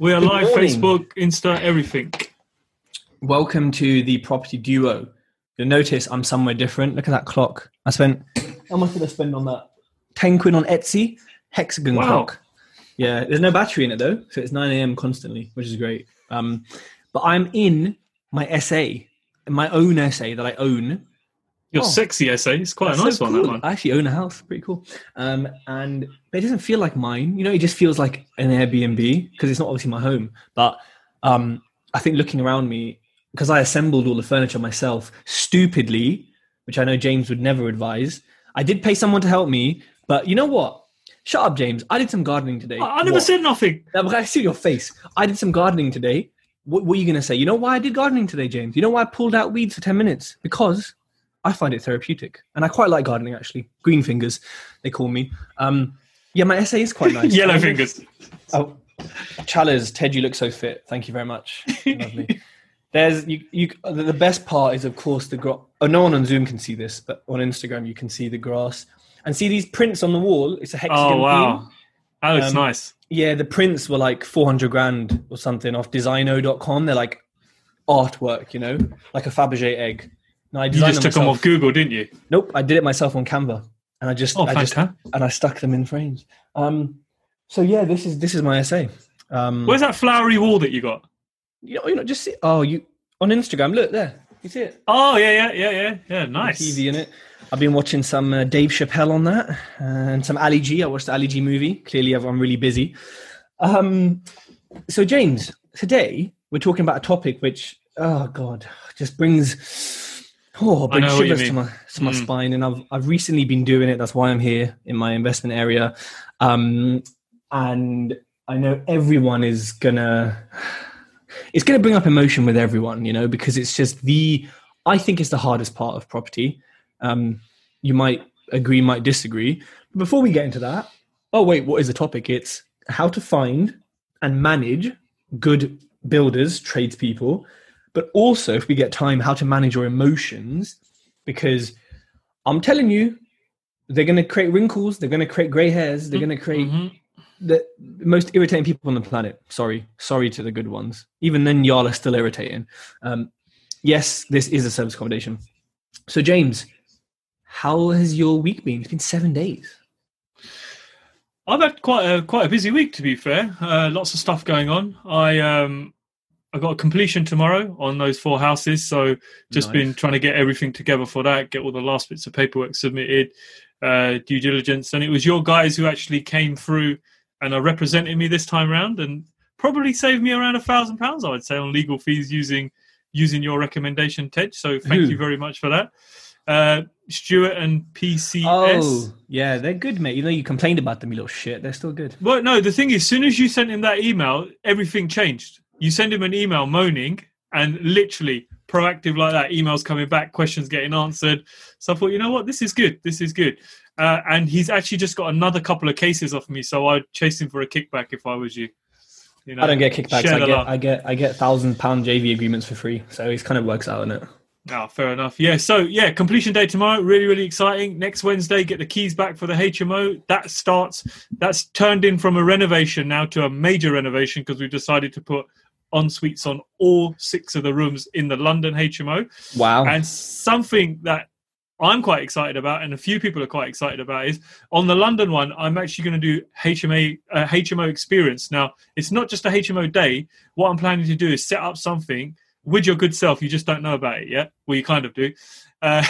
We are Good live, morning. Facebook, Insta, everything. Welcome to the property duo. You'll notice I'm somewhere different. Look at that clock. I spent how much did I spend on that? Ten quid on Etsy hexagon Wow. clock. Yeah, there's no battery in it though, so it's 9 a.m. constantly, which is great. Um, but I'm in my SA, my own SA that I own. Your Oh. sexy SA. It's quite a nice so one, cool. that one. I actually own a house, pretty cool. Um, and but it doesn't feel like mine. You know, it just feels like an Airbnb because it's not obviously my home. But um, I think looking around me, because I assembled all the furniture myself stupidly, which I know James would never advise. I did pay someone to help me, but you know what? Shut up, James. I did some gardening today. I, I never What? said nothing. I see your face. I did some gardening today. What, what are you going to say? You know why I did gardening today, James? You know why I pulled out weeds for 10 minutes? Because I find it therapeutic. And I quite like gardening, actually. Green fingers, they call me. Um, yeah, my SA is quite nice. Yellow fingers. Oh, Challers, Tej, you look so fit. Thank you very much. Lovely. There's you. You. The best part is, of course, the grass. Oh, no one on Zoom can see this, but on Instagram you can see the grass and see these prints on the wall. It's a hexagon Oh, wow. theme. That looks Um, nice. Yeah, the prints were like 400 grand or something off designo.com. They're like artwork, you know, like a Fabergé egg. No, I You just took them off Google, didn't you? Nope, I did it myself on Canva, and I just, Oh, I just, and I stuck them in frames. Um, so yeah, this is this is my SA. Um, Where's that flowery wall that you got? you know, you know, just see. Oh, you on Instagram? Look there. You see it? Oh, yeah, yeah, yeah, yeah. Yeah, nice. TV in it. I've been watching some uh, Dave Chappelle on that and some Ali G. I watched the Ali G movie. Clearly, I'm really busy. Um, so, James, today we're talking about a topic which, oh God, just brings oh brings shivers to my to my Mm. spine. And I've I've recently been doing it. That's why I'm here in my investment area. Um, and I know everyone is gonna it's going to bring up emotion with everyone, you know, because it's just the, I think it's the hardest part of property. Um, you might agree, might disagree. But before we get into that, oh, wait, what is the topic? It's how to find and manage good builders, tradespeople, but also, if we get time, how to manage your emotions. Because I'm telling you, they're going to create wrinkles, they're going to create gray hairs, they're going to create Mhm. the most irritating people on the planet. Sorry, sorry to the good ones. Even then, y'all are still irritating. Um, yes, this is a service accommodation. So, James, how has your week been? It's been seven days. I've had quite a quite a busy week, to be fair. Uh, lots of stuff going on. I um, I got a completion tomorrow on those four houses, so just Nice. been trying to get everything together for that, get all the last bits of paperwork submitted, uh, due diligence, and it was your guys who actually came through and are representing me this time round, and probably saved me around a thousand pounds, I would say, on legal fees using using your recommendation, Tej. So thank you very much for that. Uh, Stuart and PCS. Oh, yeah, they're good, mate. You know, you complained about them, you little shit. They're still good. Well, no, the thing is, as soon as you sent him that email, everything changed. You send him an email moaning, and literally proactive like that, emails coming back, questions getting answered. So I thought, you know what, this is good. This is good. Uh, and he's actually just got another couple of cases off me, so I'd chase him for a kickback if I was you. You know, I don't get kickbacks. I get. I get, I get thousand pound JV agreements for free. So it kind of works out, in it? Oh, fair enough. Yeah. So yeah, completion day tomorrow. Really, really exciting. Next Wednesday, get the keys back for the HMO. That starts. That's turned in from a renovation now to a major renovation because we've decided to put en suites on all six of the rooms in the London HMO. Wow. And something that I'm quite excited about, and a few people are quite excited about, is on the London one. I'm actually going to do HMA uh, HMO experience. Now, it's not just a HMO day. What I'm planning to do is set up something with your good self. You just don't know about it yet. Well, you kind of do. Uh,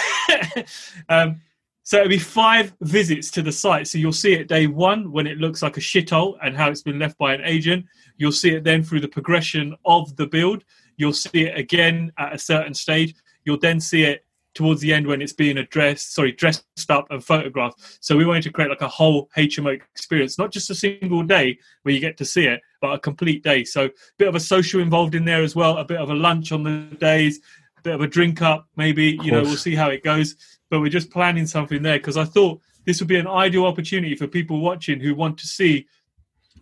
um, so it'll be five visits to the site. So you'll see it day one when it looks like a shithole and how it's been left by an agent. You'll see it then through the progression of the build. You'll see it again at a certain stage. You'll then see it towards the end when it's being addressed, sorry, dressed up and photographed. So we wanted to create like a whole HMO experience, not just a single day where you get to see it, but a complete day. So a bit of a social involved in there as well, a bit of a lunch on the days, a bit of a drink up, maybe. You know, we'll see how it goes. But we're just planning something there because I thought this would be an ideal opportunity for people watching who want to see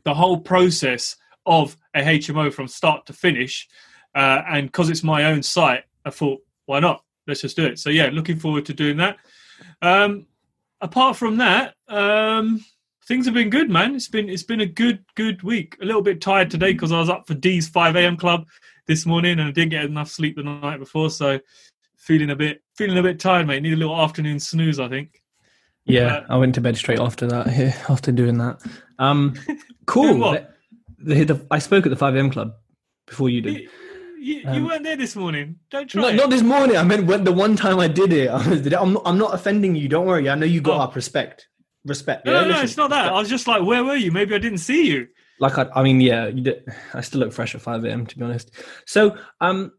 the whole process of a HMO from start to finish. Uh, and because it's my own site, I thought, why not? Let's just do it. So yeah, looking forward to doing that. Um, apart from that, um, things have been good, man. It's been it's been a good good week. A little bit tired today because I was up for D's five a.m. club this morning and I didn't get enough sleep the night before, so feeling a bit feeling a bit tired, mate. Need a little afternoon snooze, I think. Yeah, uh, I went to bed straight after that. Here, after doing that, um, cool. The, the, I spoke at the five a.m. club before you did. You, you um, weren't there this morning. Don't try. No, not this morning. I meant when, the one time I did it. I was, I'm, not, I'm not offending you. Don't worry. I know you got oh. up respect. Respect. No, yeah? no, no, it's not that. Respect. I was just like, where were you? Maybe I didn't see you. Like I, I mean, yeah, you did. I still look fresh at 5 a.m. to be honest. So, um,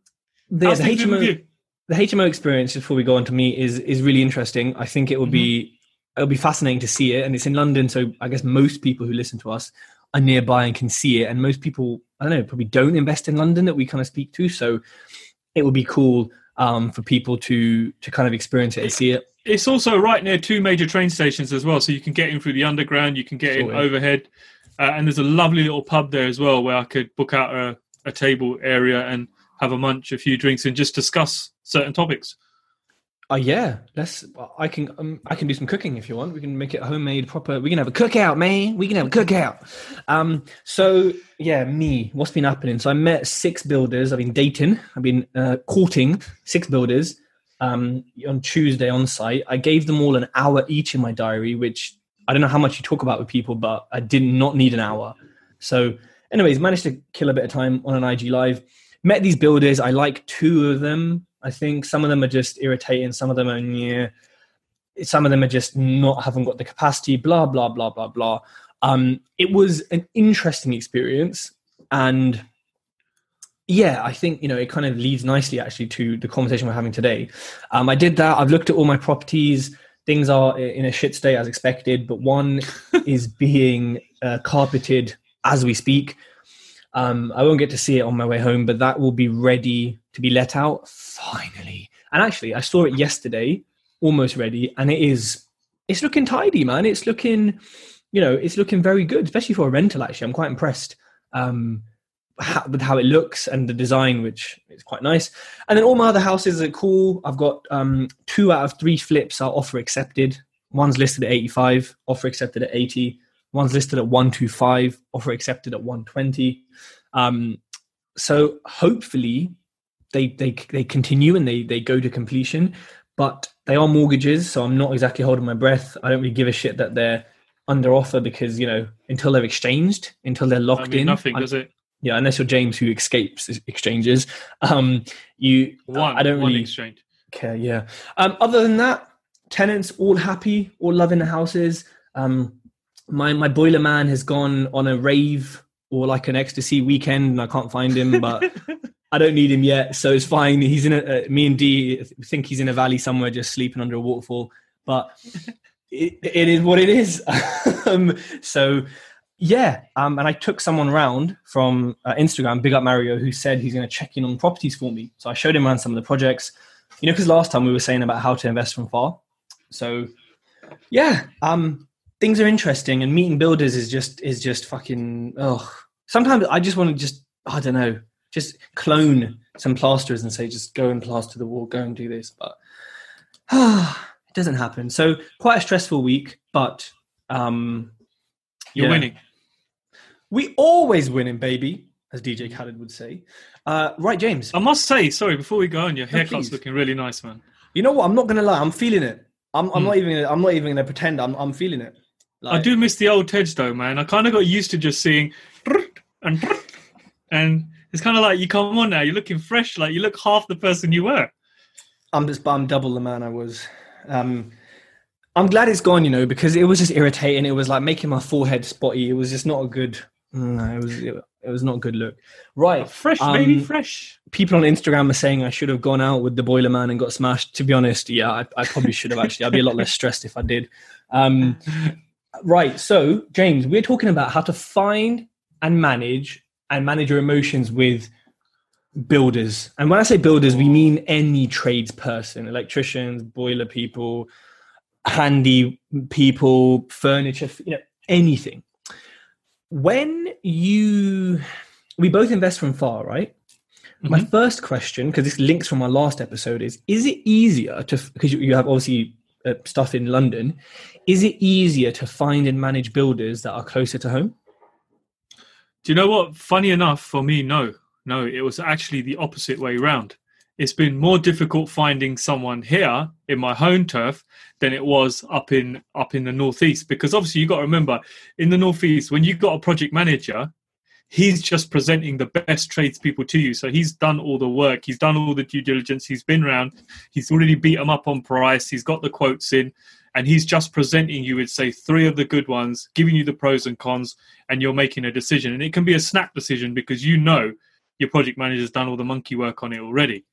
the, the HMO, the HMO experience before we go on to me is is really interesting. I think it will mm-hmm. be it'll be fascinating to see it, and it's in London, so I guess most people who listen to us are nearby and can see it. And most people, I don't know, probably don't invest in London that we kind of speak to. So it would be cool um, for people to to kind of experience it and see it. It's also right near two major train stations as well, so you can get in through the underground, you can get in overhead, uh, and there's a lovely little pub there as well where I could book out a, a table area and have a munch, a few drinks, and just discuss certain topics. Oh yeah, let's. I can. Um, I can do some cooking if you want. We can make it homemade, proper. We can have a cookout, man. We can have a cookout. Um. So yeah, me. What's been happening? So I met six builders. I've been dating. I've been uh, courting six builders. Um, on Tuesday on site, I gave them all an hour each in my diary, which I don't know how much you talk about with people, but I did not need an hour. So, anyways, managed to kill a bit of time on an IG live. Met these builders. I like two of them I think some of them are just irritating. Some of them are yeah. Some of them are just not haven't got the capacity. Blah blah blah blah blah. Um, it was an interesting experience, and yeah, I think you know it kind of leads nicely actually to the conversation we're having today. Um, I did that. I've looked at all my properties. Things are in a shit state as expected, but one is being uh, carpeted as we speak. Um, I won't get to see it on my way home, but that will be ready to be let out finally. And actually, I saw it yesterday, almost ready, and it is. It's looking tidy, man. It's looking, you know, it's looking very good, especially for a rental. Actually, I'm quite impressed um, how, with how it looks and the design, which is quite nice. And then all my other houses are cool. I've got um, two out of three flips are offer accepted. One's listed at 85, offer accepted at 80. One's listed at 125, offer accepted at 120. Um, so hopefully they they they continue and they they go to completion, but they are mortgages, so I'm not exactly holding my breath. I don't really give a shit that they're under offer because you know until they're exchanged, until they're locked I mean, in, nothing does it. Yeah, unless you're James who escapes exchanges, um, you one, I don't one really exchange. care. Yeah. Um, other than that, tenants all happy, all loving the houses. Um, my my boiler man has gone on a rave or like an ecstasy weekend, and I can't find him, but I don't need him yet, so it's fine. He's in a uh, me and D think he's in a valley somewhere, just sleeping under a waterfall. But it, it is what it is. um, so yeah, um, and I took someone round from uh, Instagram, Big Up Mario, who said he's going to check in on properties for me. So I showed him around some of the projects. You know, because last time we were saying about how to invest from far. So yeah, um, things are interesting, and meeting builders is just is just fucking. Oh, sometimes I just want to just I don't know just clone some plasters and say just go and plaster the wall go and do this. But ah, it doesn't happen. So quite a stressful week but um you're yeah. winning. We always winning baby as dj khaled would say. Uh, right james? I must say sorry before we go on your haircut's looking really nice man. You know what? I'm not gonna lie. I'm feeling it. I'm, I'm mm. not even i'm not even gonna pretend i'm, I'm feeling it. Like, i do miss the old tej though man. I kind of got used to just seeing and and it's kind of like you come on now. You're looking fresh. Like you look half the person you were. I'm just, I'm double the man I was. Um, I'm glad it's gone, you know, because it was just irritating. It was like making my forehead spotty. It was just not a good, No, it was it, it was not a good look. Right, fresh, um, baby, fresh. People on Instagram are saying I should have gone out with the Boiler Man and got smashed. To be honest, yeah, I, I probably should have actually. I'd be a lot less stressed if I did. Um, right, so James, we're talking about how to find and manage and manage your emotions with builders. And when I say builders, we mean any tradesperson, electricians, boiler people, handy people, furniture, you know, anything. When you, we both invest from far, right? Mm-hmm. My first question, because this links from our last episode, is: Is it easier to because you have obviously uh, stuff in London? Is it easier to find and manage builders that are closer to home? Do you know what? Funny enough, for me, no, no, it was actually the opposite way round. It's been more difficult finding someone here in my home turf than it was up in up in the northeast because obviously you got to remember in the northeast when you've got a project manager he's just presenting the best tradespeople to you. So he's done all the work, he's done all the due diligence, he's been around, he's already beat them up on price, he's got the quotes in, and he's just presenting you with say three of the good ones, giving you the pros and cons, and you're making a decision. And it can be a snap decision because you know your project manager's done all the monkey work on it already.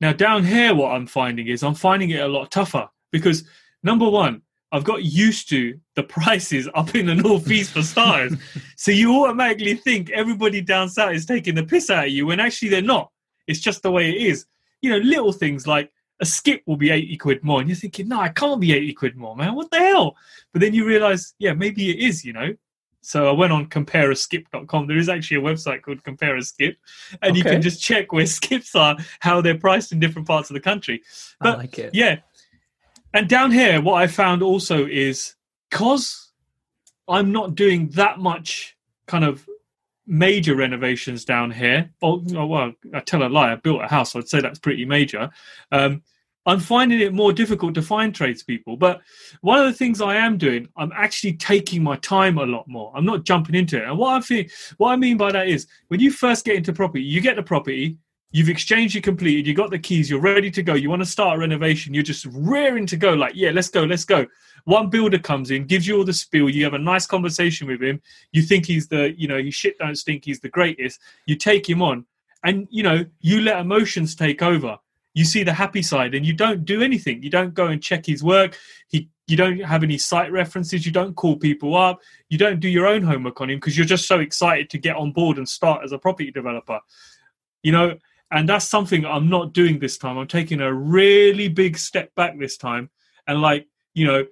Now down here, what I'm finding is I'm finding it a lot tougher because number one, I've got used to the prices up in the northeast for starters. so you automatically think everybody down south is taking the piss out of you when actually they're not. It's just the way it is. You know, little things like a skip will be 80 quid more. And you're thinking, no, I can't be 80 quid more, man. What the hell? But then you realize, yeah, maybe it is, you know. So I went on compareaskip.com. There is actually a website called Compare a Skip, and okay. you can just check where skips are, how they're priced in different parts of the country. But like it. yeah, and down here, what I found also is because I'm not doing that much kind of major renovations down here. Oh, well, I tell a lie. I built a house. So I'd say that's pretty major. Um, I'm finding it more difficult to find tradespeople. But one of the things I am doing, I'm actually taking my time a lot more. I'm not jumping into it. And what I feel, what I mean by that is, when you first get into property, you get the property, You've exchanged, you completed, you got the keys, you're ready to go. You want to start a renovation, you're just rearing to go, like, yeah, let's go, let's go. One builder comes in, gives you all the spiel, you have a nice conversation with him. You think he's the, you know, he shit don't stink, he's the greatest. You take him on, and you know, you let emotions take over. You see the happy side, and you don't do anything. You don't go and check his work. He you don't have any site references you don't call people up you don't do your own homework on him because you're just so excited to get on board and start as a property developer you know and that's something I'm not doing this time. I'm taking a really big step back this time, and like you know,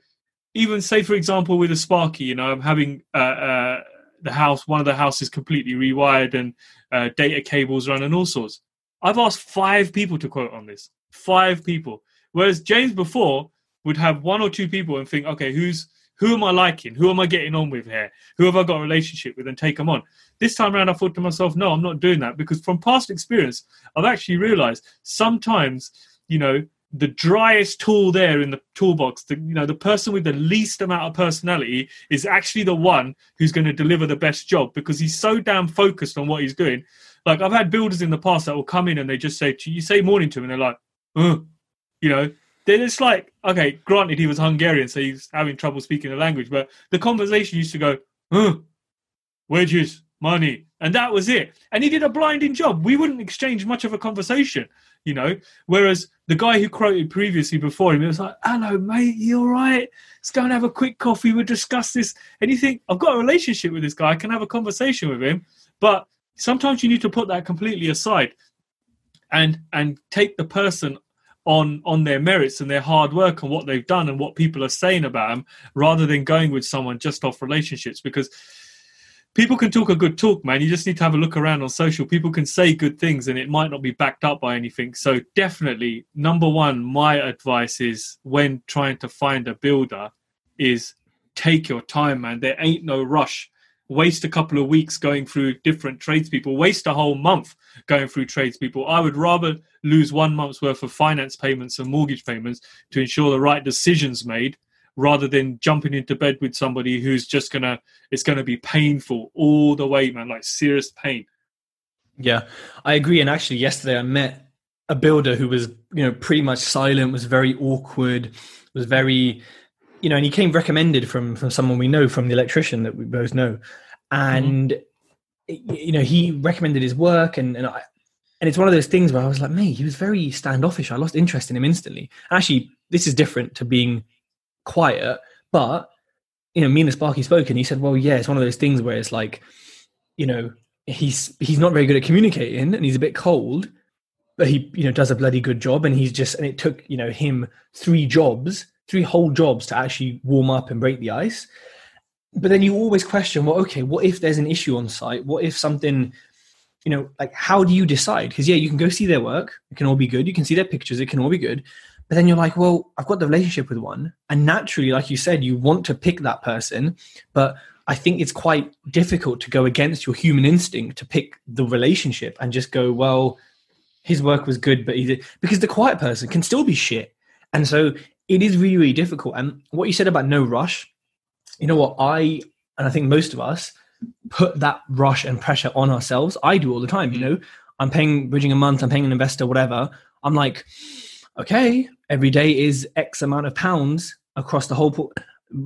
even say for example with a Sparky, you know, I'm having uh, uh, the house, one of the houses completely rewired and uh, data cables run and all sorts. I've asked five people to quote on this, five people. Whereas James before would have one or two people and think, okay, who's who am I liking? Who am I getting on with here? Who have I got a relationship with and take them on? This time around, I thought to myself, no, I'm not doing that because from past experience, I've actually realized sometimes, you know, the driest tool there in the toolbox, the, you know, the person with the least amount of personality is actually the one who's going to deliver the best job because he's so damn focused on what he's doing. Like I've had builders in the past that will come in and they just say, you say morning to him and they're like, oh, you know, then it's like, okay, granted he was Hungarian, so he's having trouble speaking the language, but the conversation used to go, huh, wages, money, and that was it. And he did a blinding job. We wouldn't exchange much of a conversation, you know. Whereas the guy who quoted previously before him, it was like, hello, mate, you all right? Let's go and have a quick coffee. We'll discuss this. And you think, I've got a relationship with this guy. I can have a conversation with him. But sometimes you need to put that completely aside and and take the person on on their merits and their hard work and what they've done and what people are saying about them rather than going with someone just off relationships because people can talk a good talk man. You just need to have a look around on social. People can say good things and it might not be backed up by anything. So definitely number one my advice is when trying to find a builder is take your time man. There ain't no rush. Waste a couple of weeks going through different tradespeople, waste a whole month going through tradespeople. I would rather lose one month's worth of finance payments and mortgage payments to ensure the right decisions made rather than jumping into bed with somebody who's just gonna it's gonna be painful all the way, man, like serious pain. Yeah, I agree. And actually yesterday I met a builder who was, you know, pretty much silent, was very awkward, was very you know, and he came recommended from from someone we know from the electrician that we both know, and mm-hmm. you know, he recommended his work, and and I, and it's one of those things where I was like, mate, he was very standoffish. I lost interest in him instantly. Actually, this is different to being quiet, but you know, and Sparky spoke, and he said, well, yeah, it's one of those things where it's like, you know, he's he's not very good at communicating, and he's a bit cold, but he you know does a bloody good job, and he's just and it took you know him three jobs, three whole jobs to actually warm up and break the ice. But then you always question, well, okay, what if there's an issue on site? What if something you know, like how do you decide? Because yeah, you can go see their work, it can all be good. You can see their pictures, it can all be good. But then you're like, well, I've got the relationship with one. And naturally, like you said, you want to pick that person. But I think it's quite difficult to go against your human instinct to pick the relationship and just go, well, his work was good, but he did. Because the quiet person can still be shit. And so it is really, really difficult. And what you said about no rush, you know what? I, and I think most of us, put that rush and pressure on ourselves. I do all the time, you mm. know. I'm paying bridging a month, I'm paying an investor, whatever. I'm like, okay, every day is X amount of pounds across the whole.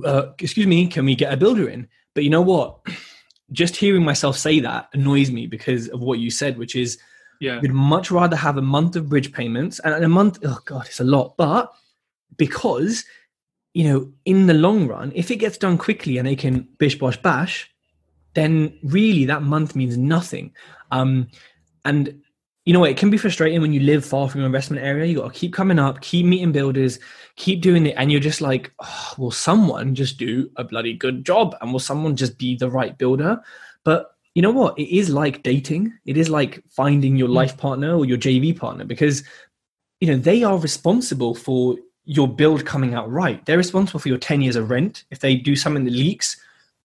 Uh, excuse me, can we get a builder in? But you know what? Just hearing myself say that annoys me because of what you said, which is, yeah, you'd much rather have a month of bridge payments and a month. Oh god, it's a lot, but because you know, in the long run, if it gets done quickly and they can bish bosh bash, then really that month means nothing. Um, and you know what? It can be frustrating when you live far from your investment area. You got to keep coming up, keep meeting builders, keep doing it, and you're just like, oh, will someone just do a bloody good job? And will someone just be the right builder? But you know what? It is like dating. It is like finding your mm. life partner or your JV partner because you know they are responsible for your build coming out right. They're responsible for your 10 years of rent. If they do something that leaks,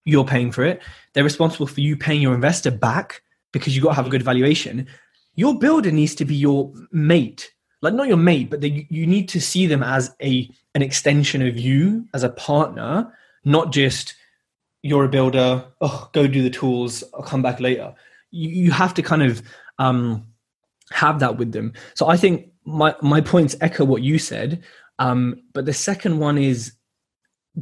you're paying for it. They're responsible for you paying your investor back because you got to have a mm. good valuation. Your builder needs to be your mate, like not your mate, but they, you need to see them as a an extension of you as a partner, not just you're a builder. Oh, go do the tools. I'll come back later. You, you have to kind of um, have that with them. So I think my my points echo what you said. Um, but the second one is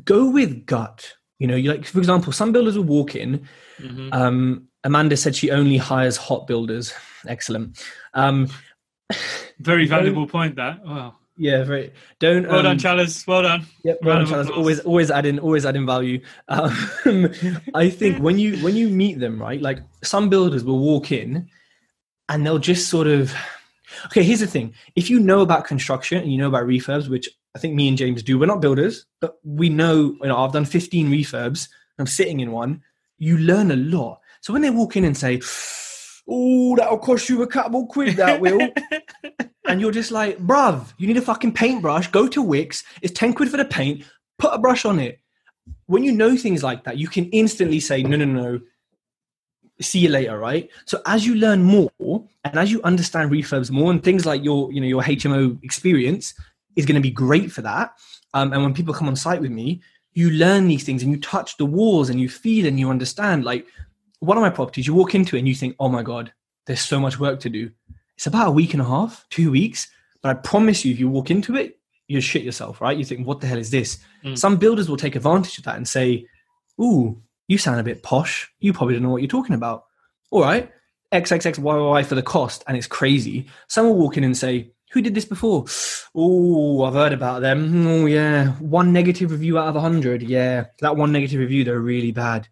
go with gut. You know, you like for example, some builders will walk in. Mm-hmm. Um, Amanda said she only hires hot builders. Excellent. Um, very valuable point. That wow. Yeah, very. Don't. Well um, done, Chalice. Well done. Yep, well done, Chalice. Always, always adding, always adding value. Um, I think when you when you meet them, right? Like some builders will walk in, and they'll just sort of. Okay, here's the thing: if you know about construction and you know about refurbs, which I think me and James do. We're not builders, but we know, you know, I've done 15 refurbs. I'm sitting in one. You learn a lot. So when they walk in and say, oh, that'll cost you a couple quid, that will. and you're just like, bruv, you need a fucking paintbrush. Go to Wickes. It's 10 quid for the paint. Put a brush on it. When you know things like that, you can instantly say, no, no, no, see you later right so as you learn more and as you understand refurbs more and things like your you know your hmo experience is going to be great for that. Um, and when people come on site with me, you learn these things and you touch the walls and you feel and you understand. Like one of my properties, you walk into it and you think, oh my God, there's so much work to do. It's about a week and a half, two weeks. But I promise you, if you walk into it, you shit yourself, right? You think, what the hell is this? Mm. Some builders will take advantage of that and say, ooh, you sound a bit posh. You probably don't know what you're talking about. All right, XXXYY for the cost, and it's crazy. Some will walk in and say, who did this before? Oh, I've heard about them. Oh, yeah. One negative review out of a hundred. Yeah. That one negative review, they're really bad.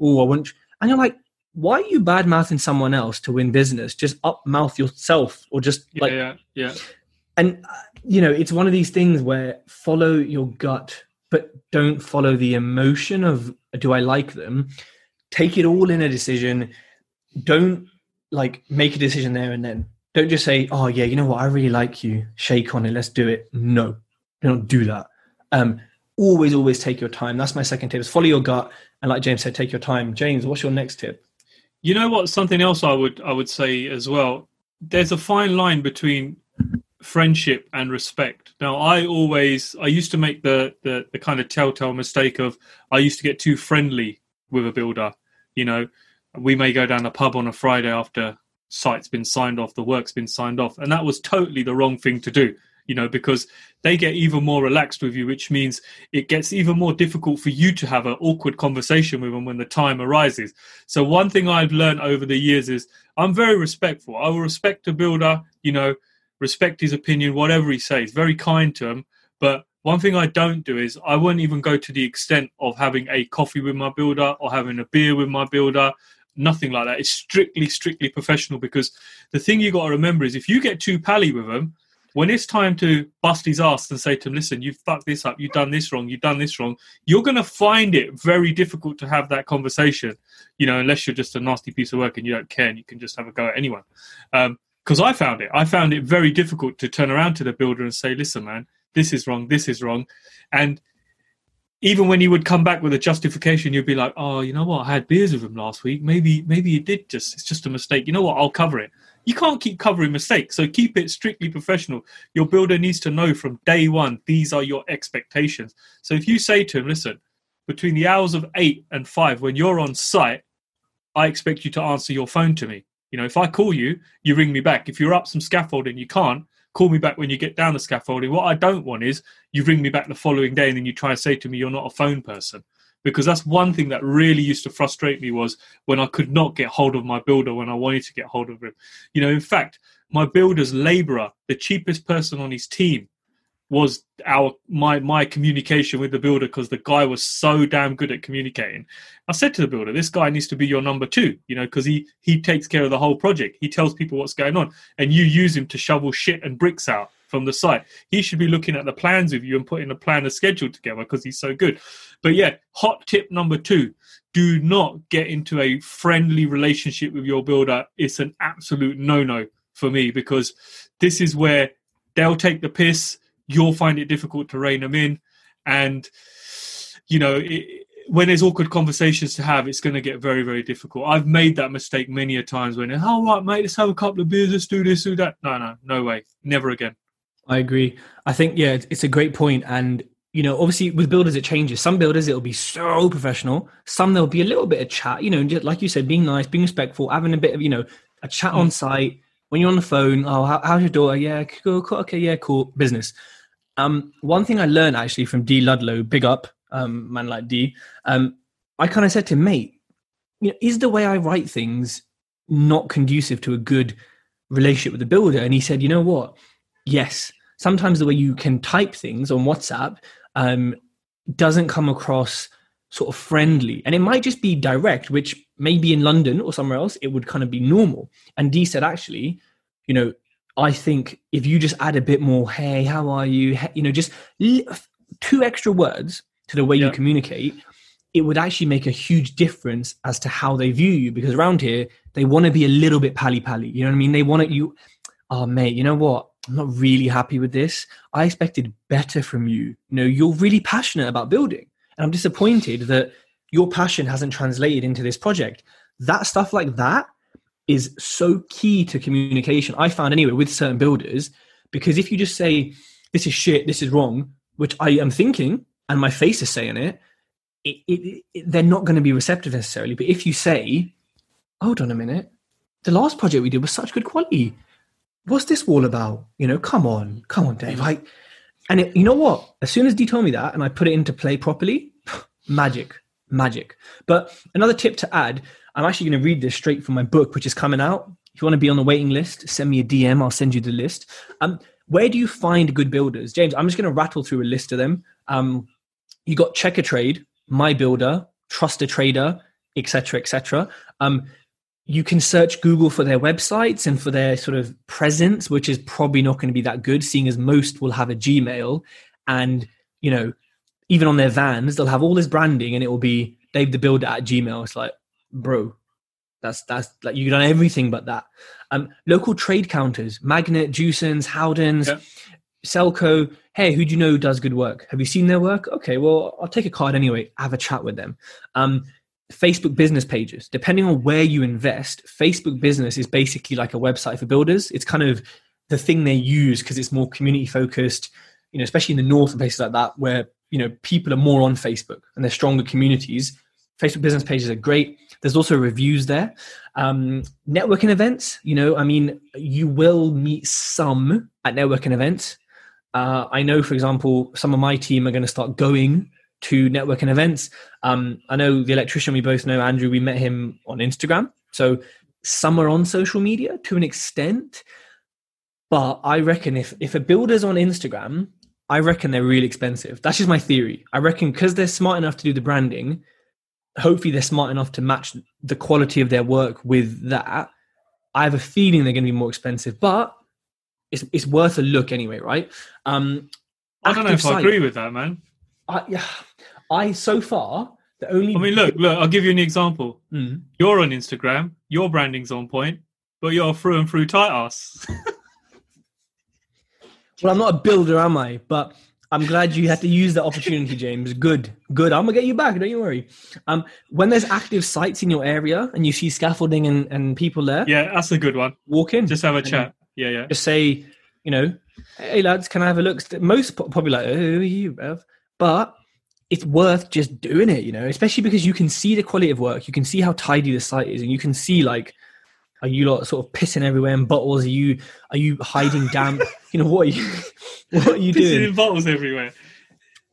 Oh, I want. And you're like, why are you bad mouthing someone else to win business? Just up mouth yourself or just like. Yeah, yeah. yeah. And, uh, you know, it's one of these things where follow your gut, but don't follow the emotion of, do I like them? Take it all in a decision. Don't like make a decision there and then don't just say, "Oh yeah, you know what? I really like you. Shake on it. Let's do it." No, don't do that. Um, always, always take your time. That's my second tip: is follow your gut, and like James said, take your time. James, what's your next tip? You know what? Something else I would I would say as well. There's a fine line between friendship and respect. Now, I always I used to make the the, the kind of telltale mistake of I used to get too friendly with a builder. You know, we may go down a pub on a Friday after site's been signed off, the work's been signed off, and that was totally the wrong thing to do. You know, because they get even more relaxed with you, which means it gets even more difficult for you to have an awkward conversation with them when the time arises. So, one thing I've learned over the years is I'm very respectful. I will respect a builder, you know, respect his opinion, whatever he says, very kind to him. But one thing I don't do is I won't even go to the extent of having a coffee with my builder or having a beer with my builder nothing like that. It's strictly, strictly professional because the thing you got to remember is if you get too pally with them, when it's time to bust his ass and say to him, listen, you've fucked this up, you've done this wrong, you've done this wrong, you're going to find it very difficult to have that conversation, you know, unless you're just a nasty piece of work and you don't care and you can just have a go at anyone. Because um, I found it. I found it very difficult to turn around to the builder and say, listen, man, this is wrong, this is wrong. And even when he would come back with a justification, you'd be like, "Oh, you know what? I had beers with him last week. Maybe, maybe he did just. It's just a mistake. You know what? I'll cover it." You can't keep covering mistakes, so keep it strictly professional. Your builder needs to know from day one these are your expectations. So if you say to him, "Listen, between the hours of eight and five, when you're on site, I expect you to answer your phone to me. You know, if I call you, you ring me back. If you're up some scaffolding, you can't call me back when you get down the scaffolding. What I don't want is you ring me back the following day and then you try and say to me you're not a phone person. Because that's one thing that really used to frustrate me was when I could not get hold of my builder when I wanted to get hold of him. You know, in fact, my builder's laborer, the cheapest person on his team, was our my my communication with the builder because the guy was so damn good at communicating. I said to the builder, "This guy needs to be your number two, you know, because he he takes care of the whole project. He tells people what's going on, and you use him to shovel shit and bricks out from the site. He should be looking at the plans with you and putting a plan, a schedule together because he's so good. But yeah, hot tip number two: do not get into a friendly relationship with your builder. It's an absolute no no for me because this is where they'll take the piss you'll find it difficult to rein them in and you know it, when there's awkward conversations to have it's going to get very very difficult i've made that mistake many a times when oh right mate let's have a couple of beers let's do this do that no no no way never again i agree i think yeah it's a great point and you know obviously with builders it changes some builders it'll be so professional some there'll be a little bit of chat you know just like you said being nice being respectful having a bit of you know a chat mm. on site when you're on the phone oh how, how's your daughter yeah cool, cool okay yeah cool business um, one thing I learned actually from D Ludlow, big up, um, man like D. Um, I kind of said to him, mate, you know, is the way I write things not conducive to a good relationship with the builder? And he said, you know what? Yes. Sometimes the way you can type things on WhatsApp um, doesn't come across sort of friendly. And it might just be direct, which maybe in London or somewhere else, it would kind of be normal. And D said, actually, you know, I think if you just add a bit more, hey, how are you? You know, just two extra words to the way yeah. you communicate, it would actually make a huge difference as to how they view you. Because around here, they want to be a little bit pally pally. You know what I mean? They want it, you, oh, mate, you know what? I'm not really happy with this. I expected better from you. You know, you're really passionate about building. And I'm disappointed that your passion hasn't translated into this project. That stuff like that is so key to communication. I found anyway with certain builders because if you just say this is shit, this is wrong, which I am thinking, and my face is saying it, it, it, it they're not going to be receptive necessarily. But if you say, "Hold on a minute, the last project we did was such good quality. What's this wall about? You know, come on, come on, Dave. Like, and it, you know what? As soon as D told me that, and I put it into play properly, magic, magic. But another tip to add I'm actually going to read this straight from my book, which is coming out. If you want to be on the waiting list, send me a DM. I'll send you the list. Um, where do you find good builders, James? I'm just going to rattle through a list of them. Um, you got Checkatrade, My Builder, Trust a Trader, etc., etc. Um, you can search Google for their websites and for their sort of presence, which is probably not going to be that good, seeing as most will have a Gmail, and you know, even on their vans, they'll have all this branding, and it will be Dave the Builder at Gmail. It's like, bro, that's that's like you've done everything but that. Um, local trade counters, Magnet, Jewson's, Howdens, yeah. Selco. Hey, who do you know does good work? Have you seen their work? Okay, well, I'll take a card anyway. Have a chat with them. Um, Facebook business pages. Depending on where you invest, Facebook business is basically like a website for builders. It's kind of the thing they use because it's more community focused. You know, especially in the north and places like that, where you know people are more on Facebook and they're stronger communities. Facebook business pages are great. There's also reviews there. Um, networking events, you know, I mean, you will meet some at networking events. Uh, I know, for example, some of my team are going to start going to networking events. Um, I know the electrician we both know, Andrew, we met him on Instagram. So some are on social media to an extent. But I reckon if, if a builder's on Instagram, I reckon they're really expensive. That's just my theory. I reckon because they're smart enough to do the branding, hopefully they're smart enough to match the quality of their work with that. I have a feeling they're going to be more expensive, but it's it's worth a look anyway, right? Um, I don't know if site, I agree with that, man. I, yeah, I so far the only. I mean, look, look. I'll give you an example. Mm. You're on Instagram. Your branding's on point, but you're through and through tight ass. well, I'm not a builder, am I? But I'm glad you had to use the opportunity, James. Good, good. I'm gonna get you back. Don't you worry. Um, when there's active sites in your area and you see scaffolding and, and people there, yeah, that's a good one. Walk in, just have a chat. Yeah, yeah. Just say, you know, hey lads, can I have a look? Most probably like, oh, you have, but it's worth just doing it, you know, especially because you can see the quality of work, you can see how tidy the site is, and you can see like, are you lot sort of pissing everywhere in bottles? Are you are you hiding damp? you know, what are you what are you pissing doing? in bottles everywhere.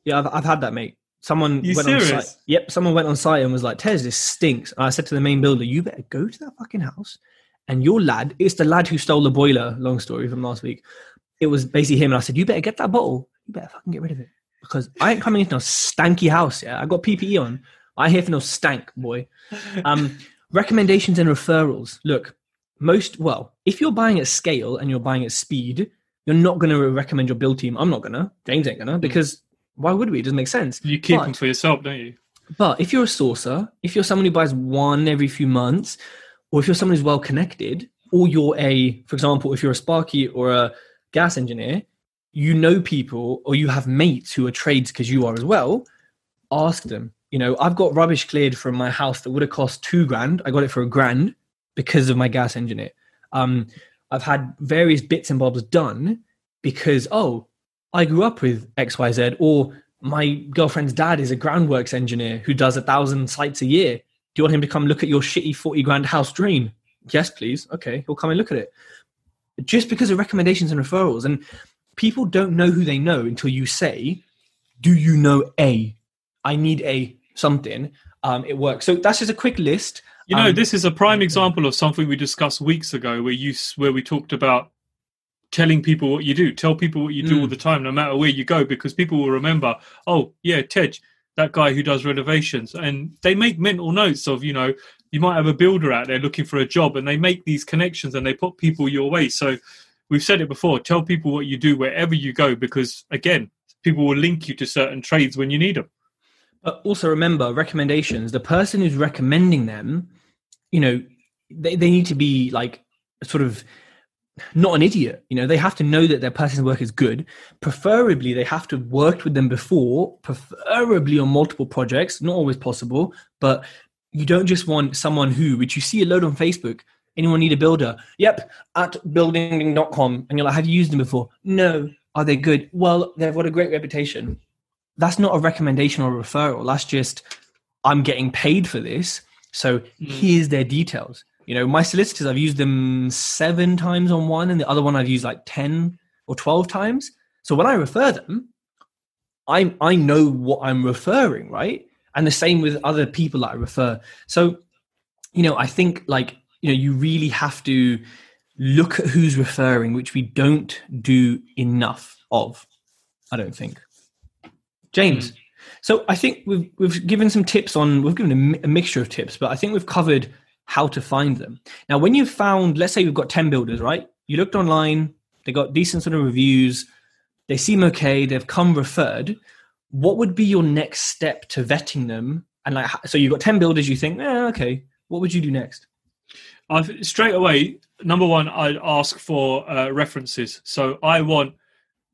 Yeah, I've, I've had that, mate. Someone you went serious? on site. Yep, someone went on site and was like, "Tez, this stinks." And I said to the main builder, "You better go to that fucking house." And your lad, it's the lad who stole the boiler. Long story from last week. It was basically him, and I said, "You better get that bottle. You better fucking get rid of it because I ain't coming into no stanky house. Yeah, I got PPE on. I here for no stank, boy." Um, recommendations and referrals. Look, most well, if you're buying at scale and you're buying at speed, you're not going to recommend your build team. I'm not going to. James ain't going to because why would we? It doesn't make sense. You keep But- them for yourself, don't you? but if you're a sourcer, if you're someone who buys one every few months, or if you're someone who's well connected, or you're a, for example, if you're a Sparky or a gas engineer, you know people or you have mates who are trades because you are as well, ask them. You know, I've got rubbish cleared from my house that would have cost two grand. I got it for a grand because of my gas engineer. Um, I've had various bits and bobs done because, oh, I grew up with XYZ, or my girlfriend's dad is a groundworks engineer who does a thousand sites a year. Do you want him to come look at your shitty 40 grand house drain? Yes, please. Okay, he'll come and look at it. Just because of recommendations and referrals. And people don't know who they know until you say, Do you know A? I need a something. Um, it works. So that's just a quick list. You know, Um, this is a prime example of something we discussed weeks ago, where you where we talked about telling people what you do. Tell people what you do Mm. all the time, no matter where you go, because people will remember. Oh, yeah, Tej, that guy who does renovations, and they make mental notes of you know you might have a builder out there looking for a job, and they make these connections and they put people your way. So we've said it before. Tell people what you do wherever you go, because again, people will link you to certain trades when you need them. But also remember recommendations. The person who's recommending them, you know, they, they need to be like sort of not an idiot. You know, they have to know that their person's work is good. Preferably, they have to have worked with them before, preferably on multiple projects. Not always possible, but you don't just want someone who, which you see a load on Facebook. Anyone need a builder? Yep, at building.com. And you're like, have you used them before? No. Are they good? Well, they've got a great reputation that's not a recommendation or a referral. That's just I'm getting paid for this. So hmm. here's their details. You know, my solicitors, I've used them seven times on one, and the other one I've used like 10 or 12 times. So when I refer them, I I know what I'm referring, right? And the same with other people that I refer. So, you know, I think like, you know, you really have to look at who's referring, which we don't do enough of, I don't think. James. So I think we've we've given some tips on we've given a, mi- a mixture of tips, but I think we've covered how to find them. Now, when you've found, let's say we've got ten builders, right? You looked online, they got decent sort of reviews, they seem okay, they've come referred. What would be your next step to vetting them? And like, so you've got ten builders, you think, eh, okay, what would you do next? I've straight away. Number one, I'd ask for uh, references. So I want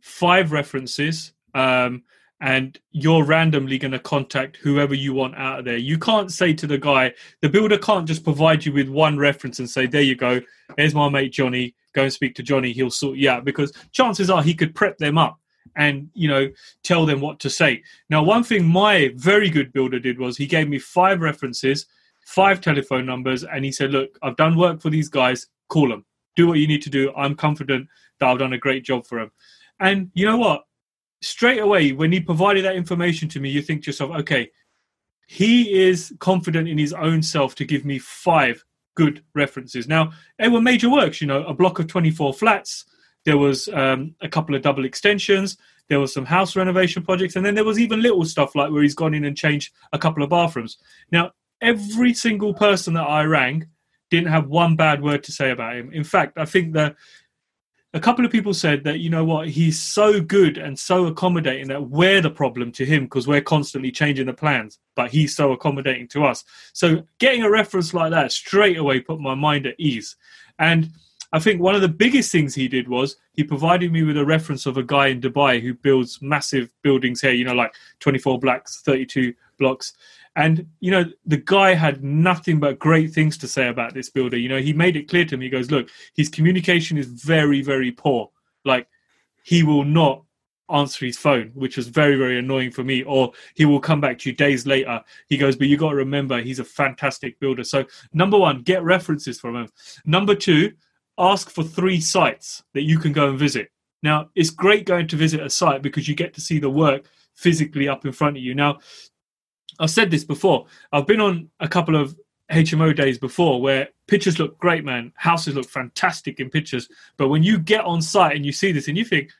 five references, um, and you're randomly going to contact whoever you want out of there. You can't say to the guy, the builder can't just provide you with one reference and say, "There you go. Here's my mate Johnny. Go and speak to Johnny. He'll sort you out." Because chances are he could prep them up and you know tell them what to say. Now, one thing my very good builder did was he gave me five references five telephone numbers and he said look i've done work for these guys call them do what you need to do i'm confident that i've done a great job for them And you know what? Straight away, when he provided that information to me, you think to yourself, okay, he is confident in his own self to give me five good references. Now, they were major works, you know, a block of 24 flats. There was um, a couple of double extensions. There was some house renovation projects. And then there was even little stuff like where he's gone in and changed a couple of bathrooms. Now, every single person that I rang didn't have one bad word to say about him. In fact, I think that a couple of people said that you know what he's so good and so accommodating that we're the problem to him because we're constantly changing the plans but he's so accommodating to us. So getting a reference like that straight away put my mind at ease. And i think one of the biggest things he did was he provided me with a reference of a guy in dubai who builds massive buildings here you know like 24 blocks 32 blocks and you know, the guy had nothing but great things to say about this builder. You know, he made it clear to me. He goes, "Look, his communication is very, very poor. Like, he will not answer his phone, which was very, very annoying for me. Or he will come back to you days later. He goes, but you got to remember, he's a fantastic builder. So, number one, get references from him. Number two, ask for three sites that you can go and visit. Now, it's great going to visit a site because you get to see the work physically up in front of you. Now, I've said this before. I've been on a couple of HMO days before where pictures look great, man. Houses look fantastic in pictures. But when you get on site and you see this and you think,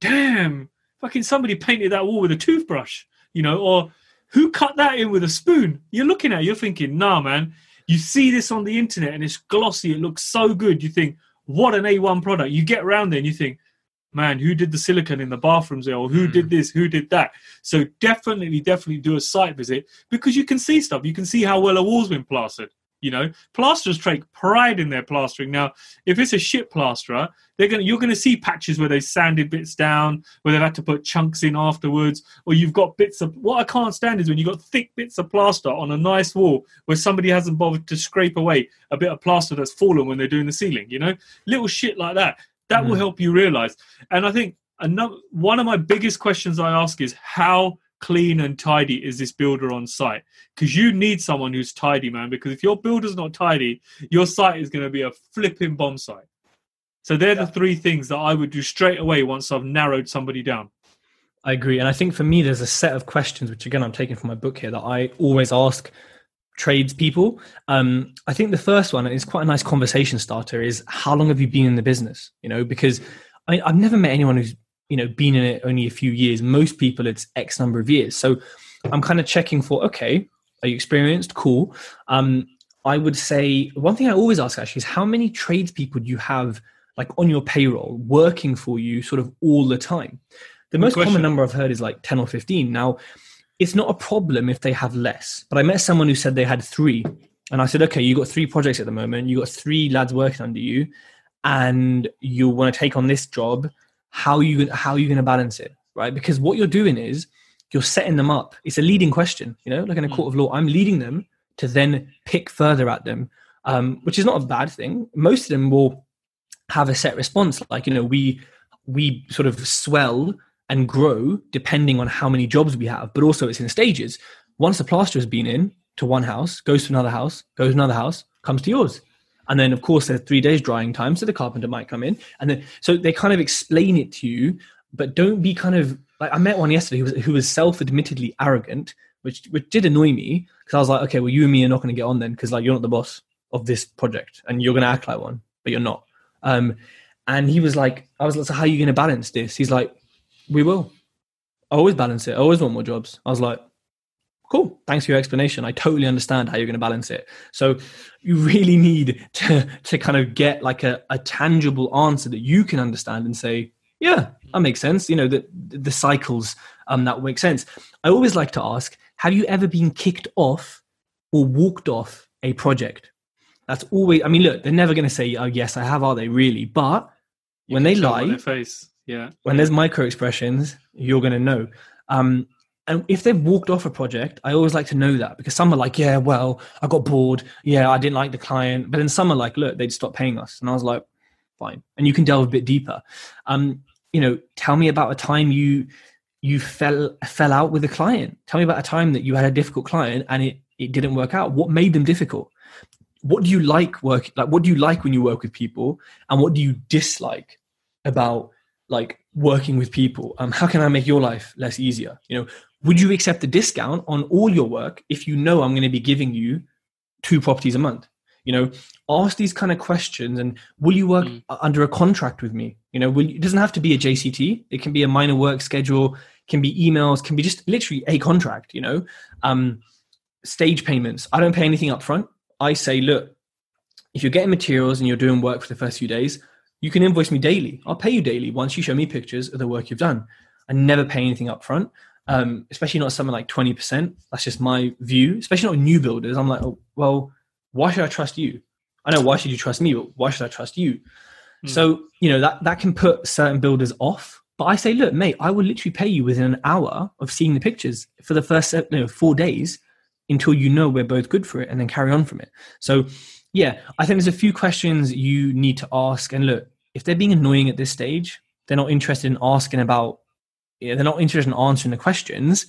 damn, fucking somebody painted that wall with a toothbrush, you know, or who cut that in with a spoon? You're looking at it, you're thinking, nah, man. You see this on the internet and it's glossy, it looks so good. You think, what an A1 product. You get around there and you think, man, who did the silicon in the bathrooms there, or who mm. did this, who did that. So definitely, definitely do a site visit because you can see stuff. You can see how well a wall's been plastered. You know, plasterers take pride in their plastering. Now, if it's a shit plasterer, they're gonna you're gonna see patches where they sanded bits down, where they've had to put chunks in afterwards, or you've got bits of what I can't stand is when you've got thick bits of plaster on a nice wall where somebody hasn't bothered to scrape away a bit of plaster that's fallen when they're doing the ceiling, you know? Little shit like that. That mm. will help you realize. And I think another one of my biggest questions I ask is how clean and tidy is this builder on site? Because you need someone who's tidy, man. Because if your builder's not tidy, your site is going to be a flipping bomb site. So they're yeah. the three things that I would do straight away once I've narrowed somebody down. I agree. And I think for me, there's a set of questions, which again, I'm taking from my book here, that I always ask tradespeople. Um, I think the first one is quite a nice conversation starter. Is how long have you been in the business? You know, because I, I've never met anyone who's you know been in it only a few years. Most people, it's X number of years. So I'm kind of checking for okay, are you experienced? Cool. Um, I would say one thing I always ask actually is how many tradespeople do you have like on your payroll working for you sort of all the time? The most common number I've heard is like 10 or 15. Now, it's not a problem if they have less. But I met someone who said they had three. And I said, okay, you got three projects at the moment. You got three lads working under you, and you want to take on this job. How are you how are you going to balance it, right? Because what you're doing is you're setting them up. It's a leading question, you know, like in a court of law. I'm leading them to then pick further at them, um, which is not a bad thing. Most of them will have a set response, like you know, we we sort of swell and grow depending on how many jobs we have, but also it's in stages. Once the plaster has been in to one house, goes to another house, goes to another house, comes to yours. And then, of course, there's three days drying time, so the carpenter might come in. And then, so they kind of explain it to you, but don't be kind of like I met one yesterday who was, who was self-admittedly arrogant, which which did annoy me because I was like, okay, well, you and me are not going to get on then because like you're not the boss of this project, and you're going to act like one, but you're not. Um, and he was like, I was like, so how are you going to balance this? He's like, we will. I always balance it. I always want more jobs. I was like, cool. Thanks for your explanation. I totally understand how you're going to balance it. So you really need to to kind of get like a, a tangible answer that you can understand and say, yeah, that makes sense. You know, the the cycles um that make sense. I always like to ask, have you ever been kicked off or walked off a project? That's always I mean, look, they're never gonna say, Oh yes, I have, are they really? But you when they lie face yeah. When there's micro expressions, you're going to know. Um, and if they've walked off a project, I always like to know that because some are like, yeah, well, I got bored. Yeah, I didn't like the client. But then some are like, look, they'd stop paying us. And I was like, fine. And you can delve a bit deeper. Um, you know, tell me about a time you you fell fell out with a client. Tell me about a time that you had a difficult client and it, it didn't work out. What made them difficult? What do you like work like what do you like when you work with people? And what do you dislike about like working with people? Um, how can I make your life less easier? You know, would you accept a discount on all your work if you know I'm going to be giving you two properties a month? You know, ask these kind of questions and will you work mm. under a contract with me? You know, will, it doesn't have to be a JCT. It can be a minor work schedule, can be emails, can be just literally a contract, you know. Um, stage payments. I don't pay anything up front. I say, look, if you're getting materials and you're doing work for the first few days, you can invoice me daily. I'll pay you daily once you show me pictures of the work you've done. I never pay anything up front, um, especially not something like 20%. That's just my view, especially not new builders. I'm like, oh, well, why should I trust you? I know why should you trust me, but why should I trust you? Mm. So, you know, that, that can put certain builders off. But I say, look, mate, I will literally pay you within an hour of seeing the pictures for the first you know, four days until you know we're both good for it and then carry on from it. So, yeah, I think there's a few questions you need to ask. And look, if they're being annoying at this stage, they're not interested in asking about, they're not interested in answering the questions,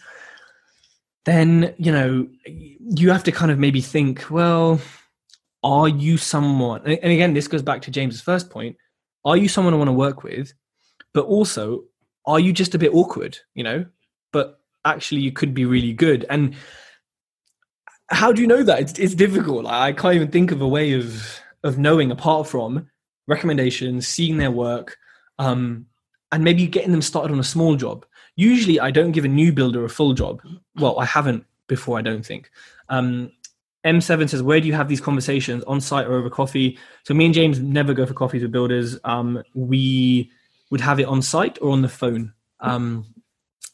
then, you know, you have to kind of maybe think, well, are you someone, and again, this goes back to James's first point, are you someone I want to work with? But also, are you just a bit awkward, you know? But actually, you could be really good. And how do you know that? It's, it's difficult. I can't even think of a way of of knowing apart from recommendations, seeing their work, um, and maybe getting them started on a small job. Usually, I don't give a new builder a full job. Well, I haven't before, I don't think. Um, M7 says, Where do you have these conversations on site or over coffee? So, me and James never go for coffees with builders. Um, we would have it on site or on the phone. Um,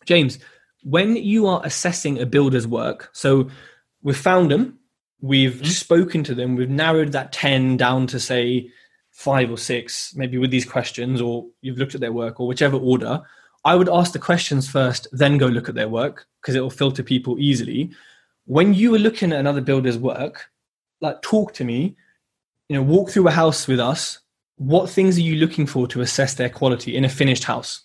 James, when you are assessing a builder's work, so we've found them, we've mm-hmm. spoken to them, we've narrowed that 10 down to say five or six, maybe with these questions, or you've looked at their work, or whichever order, I would ask the questions first, then go look at their work because it will filter people easily. When you were looking at another builder's work, like talk to me, you know, walk through a house with us. What things are you looking for to assess their quality in a finished house?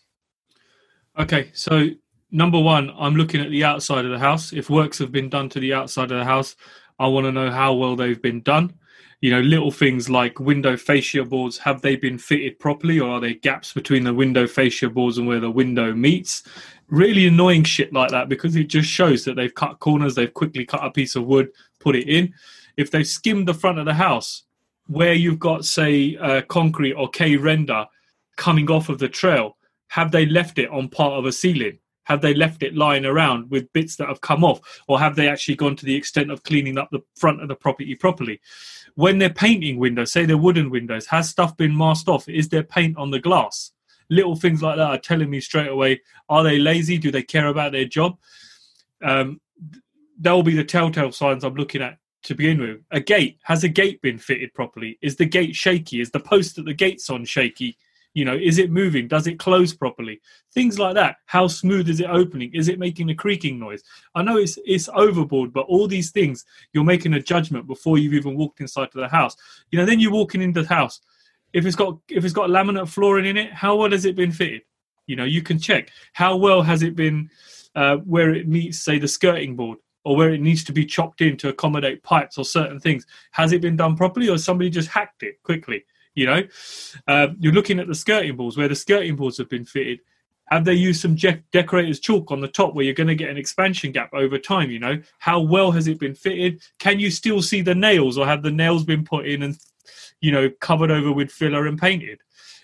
Okay, so number one, I'm looking at the outside of the house. If works have been done to the outside of the house, I want to know how well they've been done. You know little things like window fascia boards have they been fitted properly or are there gaps between the window fascia boards and where the window meets? Really annoying shit like that because it just shows that they've cut corners they've quickly cut a piece of wood put it in. If they've skimmed the front of the house where you've got say uh, concrete or k render coming off of the trail have they left it on part of a ceiling have they left it lying around with bits that have come off or have they actually gone to the extent of cleaning up the front of the property properly when they're painting windows, say they're wooden windows, has stuff been masked off? Is there paint on the glass? Little things like that are telling me straight away: Are they lazy? Do they care about their job? Um, that will be the telltale signs I'm looking at to begin with. A gate has a gate been fitted properly? Is the gate shaky? Is the post that the gate's on shaky? You know, is it moving? Does it close properly? Things like that. How smooth is it opening? Is it making a creaking noise? I know it's it's overboard, but all these things you're making a judgment before you've even walked inside to the house. You know, then you're walking into the house. If it's got if it's got laminate flooring in it, how well has it been fitted? You know, you can check how well has it been uh, where it meets, say, the skirting board or where it needs to be chopped in to accommodate pipes or certain things. Has it been done properly, or somebody just hacked it quickly? You know, uh, you're looking at the skirting boards where the skirting boards have been fitted. Have they used some je- decorator's chalk on the top where you're going to get an expansion gap over time? You know, how well has it been fitted? Can you still see the nails, or have the nails been put in and you know covered over with filler and painted?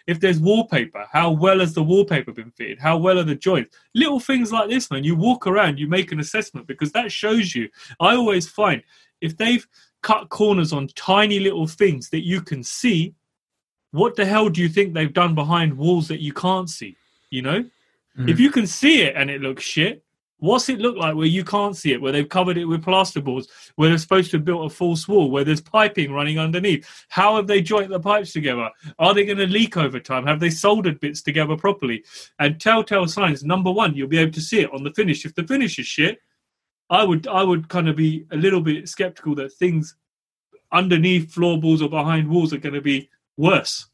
If there's wallpaper, how well has the wallpaper been fitted? How well are the joints? Little things like this, man. You walk around, you make an assessment because that shows you. I always find if they've cut corners on tiny little things that you can see, what the hell do you think they've done behind walls that you can't see? You know, mm. if you can see it and it looks shit, what's it look like where you can't see it, where they've covered it with plasterboards, where they're supposed to have built a false wall, where there's piping running underneath? How have they joined the pipes together? Are they going to leak over time? Have they soldered bits together properly? And telltale signs. Number one, you'll be able to see it on the finish. If the finish is shit, I would I would kind of be a little bit skeptical that things underneath floorboards or behind walls are going to be worse.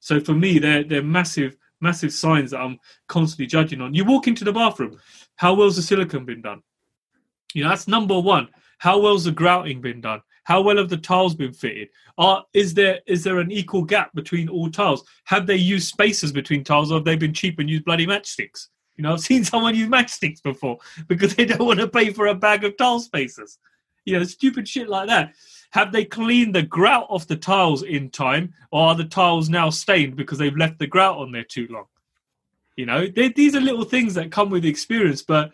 So for me, they're they're massive massive signs that I'm constantly judging on. You walk into the bathroom, how well's the silicone been done? You know, that's number one. How well's the grouting been done? How well have the tiles been fitted? Are is there is there an equal gap between all tiles? Have they used spacers between tiles, or have they been cheap and used bloody matchsticks? You know, I've seen someone use matchsticks before because they don't want to pay for a bag of tile spacers. You know, stupid shit like that. Have they cleaned the grout off the tiles in time, or are the tiles now stained because they've left the grout on there too long? You know, these are little things that come with experience, but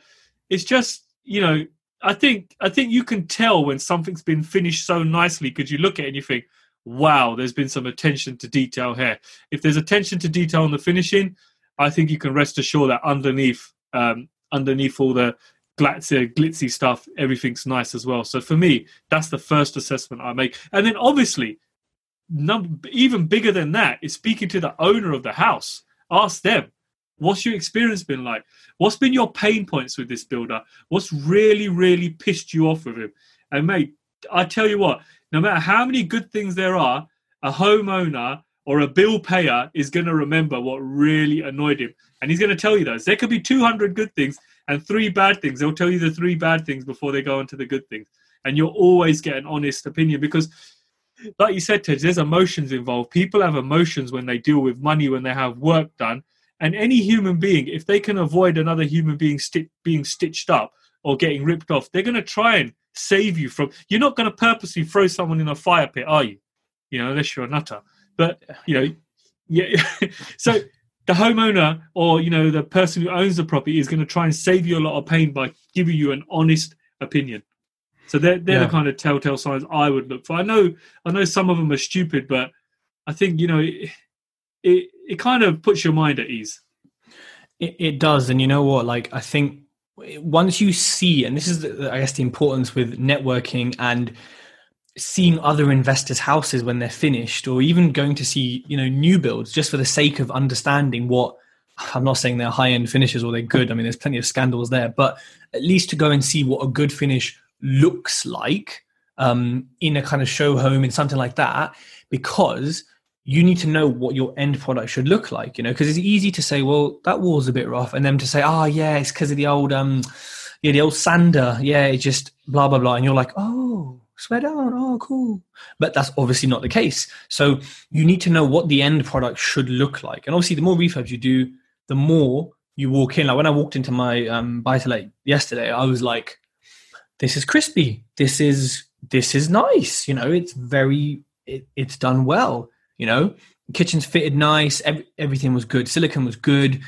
it's just you know, I think I think you can tell when something's been finished so nicely because you look at it and you think, "Wow, there's been some attention to detail here." If there's attention to detail on the finishing, I think you can rest assured that underneath, um, underneath all the glitzy, glitzy stuff, everything's nice as well. So for me, that's the first assessment I make. And then obviously, num- even bigger than that is speaking to the owner of the house. Ask them, what's your experience been like? What's been your pain points with this builder? What's really, really pissed you off with him? And mate, I tell you what, no matter how many good things there are, a homeowner or a bill payer is going to remember what really annoyed him. And he's going to tell you those. There could be 200 good things and three bad things. They'll tell you the three bad things before they go on to the good things. And you'll always get an honest opinion because, like you said, Tej, there's emotions involved. People have emotions when they deal with money, when they have work done. And any human being, if they can avoid another human being sti- being stitched up or getting ripped off, they're going to try and save you from. You're not going to purposely throw someone in a fire pit, are you? You know, unless you're a nutter. But you know, yeah. so the homeowner or you know the person who owns the property is going to try and save you a lot of pain by giving you an honest opinion. So they're they're yeah. the kind of telltale signs I would look for. I know I know some of them are stupid, but I think you know it it, it kind of puts your mind at ease. It, it does, and you know what? Like I think once you see, and this is I guess the importance with networking and seeing other investors' houses when they're finished, or even going to see you know new builds just for the sake of understanding what. I'm not saying they're high end finishes or they're good. I mean, there's plenty of scandals there, but at least to go and see what a good finish looks like um, in a kind of show home in something like that, because you need to know what your end product should look like. You know, because it's easy to say, well, that wall's a bit rough, and then to say, oh yeah, it's because of the old um, yeah, the old sander. Yeah, it just blah blah blah, and you're like, oh swear down. Oh, cool. But that's obviously not the case. So you need to know what the end product should look like. And obviously, the more refurbs you do, the more you walk in. Like when I walked into my um, buy to let yesterday, I was like, "This is crispy. This is this is nice. You know, it's very it, it's done well. You know, kitchen's fitted nice. Every, everything was good. Silicon was good,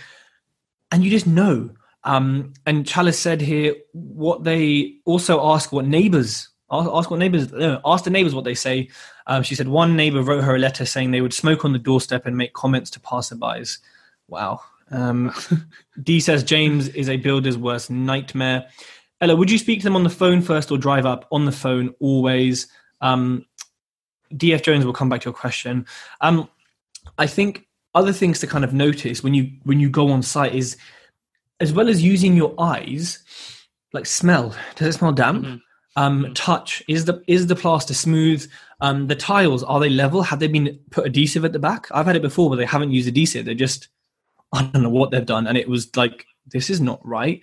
and you just know." Um, and Chalice said here what they also ask what neighbors Ask what neighbors. Uh, ask the neighbors what they say. Um, she said one neighbor wrote her a letter saying they would smoke on the doorstep and make comments to passerbys. Wow. Um, D says James is a builder's worst nightmare. Ella, would you speak to them on the phone first or drive up on the phone always? Um, DF Jones will come back to your question. Um, I think other things to kind of notice when you when you go on site is as well as using your eyes, like smell. Does it smell damp? Mm-hmm. Um, mm. touch is the is the plaster smooth? Um, the tiles are they level? Have they been put adhesive at the back? I've had it before, but they haven't used adhesive. They just I don't know what they've done, and it was like this is not right.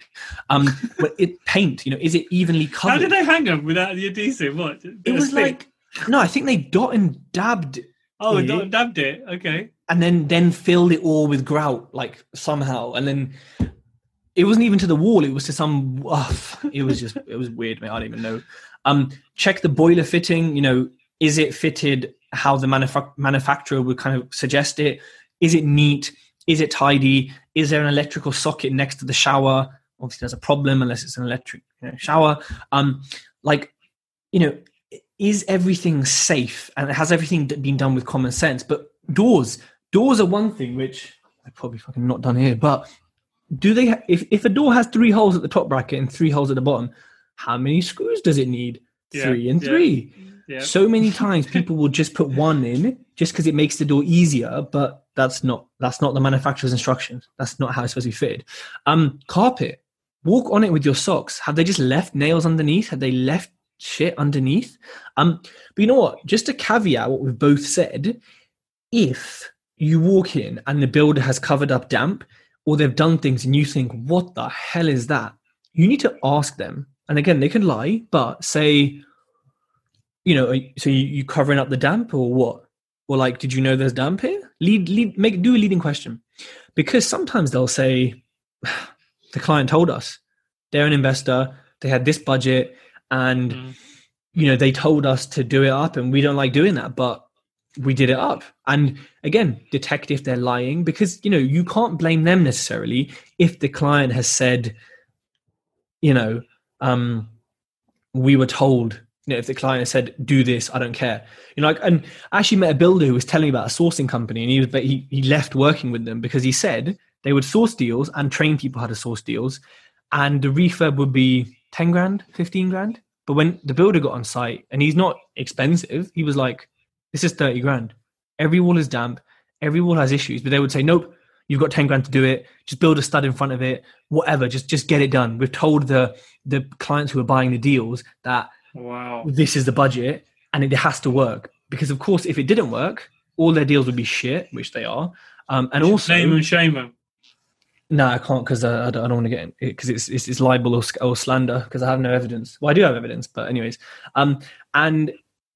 Um, but it paint, you know, is it evenly covered? How did they hang them without the adhesive? What it was like? No, I think they dot and dabbed. Oh, it, dot and dabbed it. Okay. And then then filled it all with grout, like somehow, and then it wasn't even to the wall. It was to some. It was just. It was weird, mate. I don't even know. Um, check the boiler fitting. You know, is it fitted how the manufa- manufacturer would kind of suggest it? Is it neat? Is it tidy? Is there an electrical socket next to the shower? Obviously, there's a problem unless it's an electric you know, shower. Um, like, you know, is everything safe and has everything been done with common sense? But doors, doors are one thing which I probably fucking not done here, but do they ha- if, if a door has three holes at the top bracket and three holes at the bottom how many screws does it need? Yeah, three and yeah, three. yeah. so many times people will just put one in just because it makes the door easier but that's not that's not the manufacturer's instructions. That's not how it's supposed to be fitted. Um carpet. Walk on it with your socks. Have they just left nails underneath? Have they left shit underneath? Um but you know what? Just a caveat what we've both said. If you walk in and the builder has covered up damp or they've done things and you think, what the hell is that? You need to ask them. And again, they can lie, but say, you know, so you, you covering up the damp or what? Or like, did you know there's damp here? Lead, lead, make do a leading question, because sometimes they'll say, the client told us they're an investor, they had this budget, and mm. you know they told us to do it up, and we don't like doing that, but we did it up. And again, detect if they're lying because you know you can't blame them necessarily if the client has said, you know, um, we were told you know, if the client said, "Do this," I don't care. You know, like, and I actually met a builder who was telling me about a sourcing company, and he was, but he he left working with them because he said they would source deals and train people how to source deals, and the refurb would be ten grand, fifteen grand. But when the builder got on site, and he's not expensive, he was like, "This is thirty grand. Every wall is damp. Every wall has issues." But they would say, "Nope." You've got ten grand to do it. Just build a stud in front of it. Whatever. Just just get it done. We've told the the clients who are buying the deals that Wow. This is the budget and it has to work. Because, of course, if it didn't work, all their deals would be shit, which they are. Um, and also. Name and shame them. No, I can't because I, I, don't want to get it because it's, it's, it's libel or, or slander because I have no evidence. Well, I do have evidence, but anyways. Um, and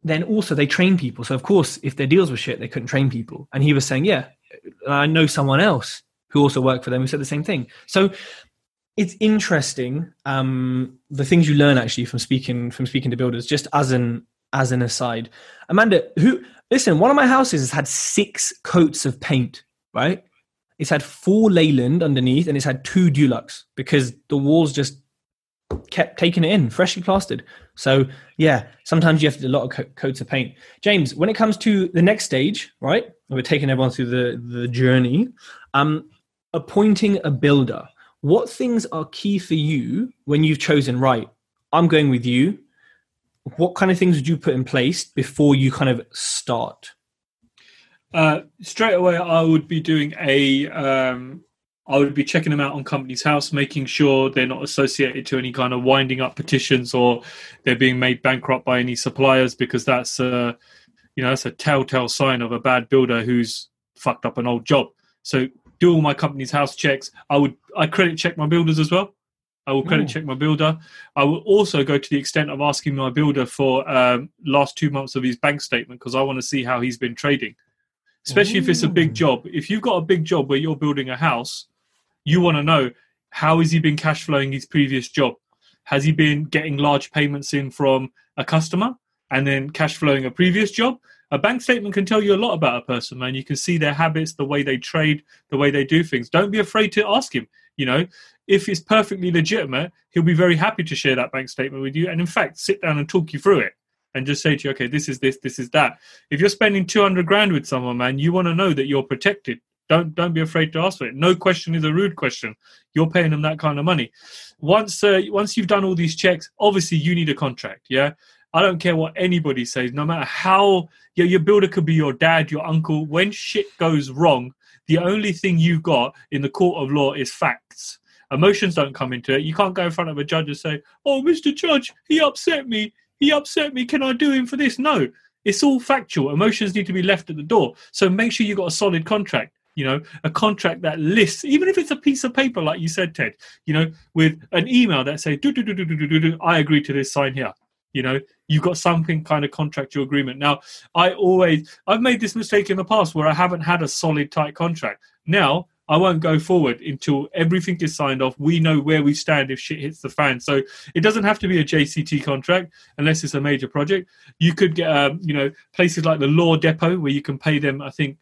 then also they train people. So of course, if their deals were shit, they couldn't train people. And he was saying, yeah, I know someone else who also worked for them who said the same thing. So it's interesting um, the things you learn actually from speaking from speaking to builders just as an as an aside amanda who listen one of my houses has had six coats of paint right it's had four leyland underneath and it's had two dulux because the walls just kept taking it in freshly plastered. So yeah sometimes you have to do a lot of co- coats of paint. James when it comes to the next stage right we're taking everyone through the the journey um appointing a builder. What things are key for you when you've chosen right i'm going with you what kind of things would you put in place before you kind of start? Uh, straight away i would be doing a um, I would be checking them out on Companies House, making sure they're not associated to any kind of winding up petitions or they're being made bankrupt by any suppliers because that's a, you know, that's a telltale sign of a bad builder who's fucked up an old job. So do all my Companies House checks. I would I credit check my builders as well. I will credit Ooh. check my builder. I will also go to the extent of asking my builder for um, last two months of his bank statement because I want to see how he's been trading. Especially Ooh. if it's a big job. If you've got a big job where you're building a house, you want to know how has he been cash flowing his previous job? Has he been getting large payments in from a customer and then cash flowing a previous job? a bank statement can tell you a lot about a person, man. You can see their habits, the way they trade, the way they do things. Don't be afraid to ask him. You know, if it's perfectly legitimate, he'll be very happy to share that bank statement with you. And in fact, sit down and talk you through it and just say to you, okay, this is this, this is that. If you're spending 200 grand with someone, man, you want to know that you're protected. Don't don't be afraid to ask for it. No question is a rude question. You're paying them that kind of money. Once uh, once you've done all these checks, obviously you need a contract. Yeah, I don't care what anybody says, no matter how your, your builder could be your dad, your uncle. When shit goes wrong, the only thing you got in the court of law is facts. Emotions don't come into it. You can't go in front of a judge and say, Oh, Mr. Judge, he upset me. He upset me. Can I do him for this? No, it's all factual. Emotions need to be left at the door. So make sure you've got a solid contract you know a contract that lists even if it's a piece of paper like you said Tej you know with an email that say do do do do do do do i agree to this sign here you know you've got something kind of contractual agreement now i always i've made this mistake in the past where i haven't had a solid tight contract now I won't go forward until everything is signed off. We know where we stand if shit hits the fan. So it doesn't have to be a JCT contract unless it's a major project. You could get, um, you know, places like the Law Depot where you can pay them. I think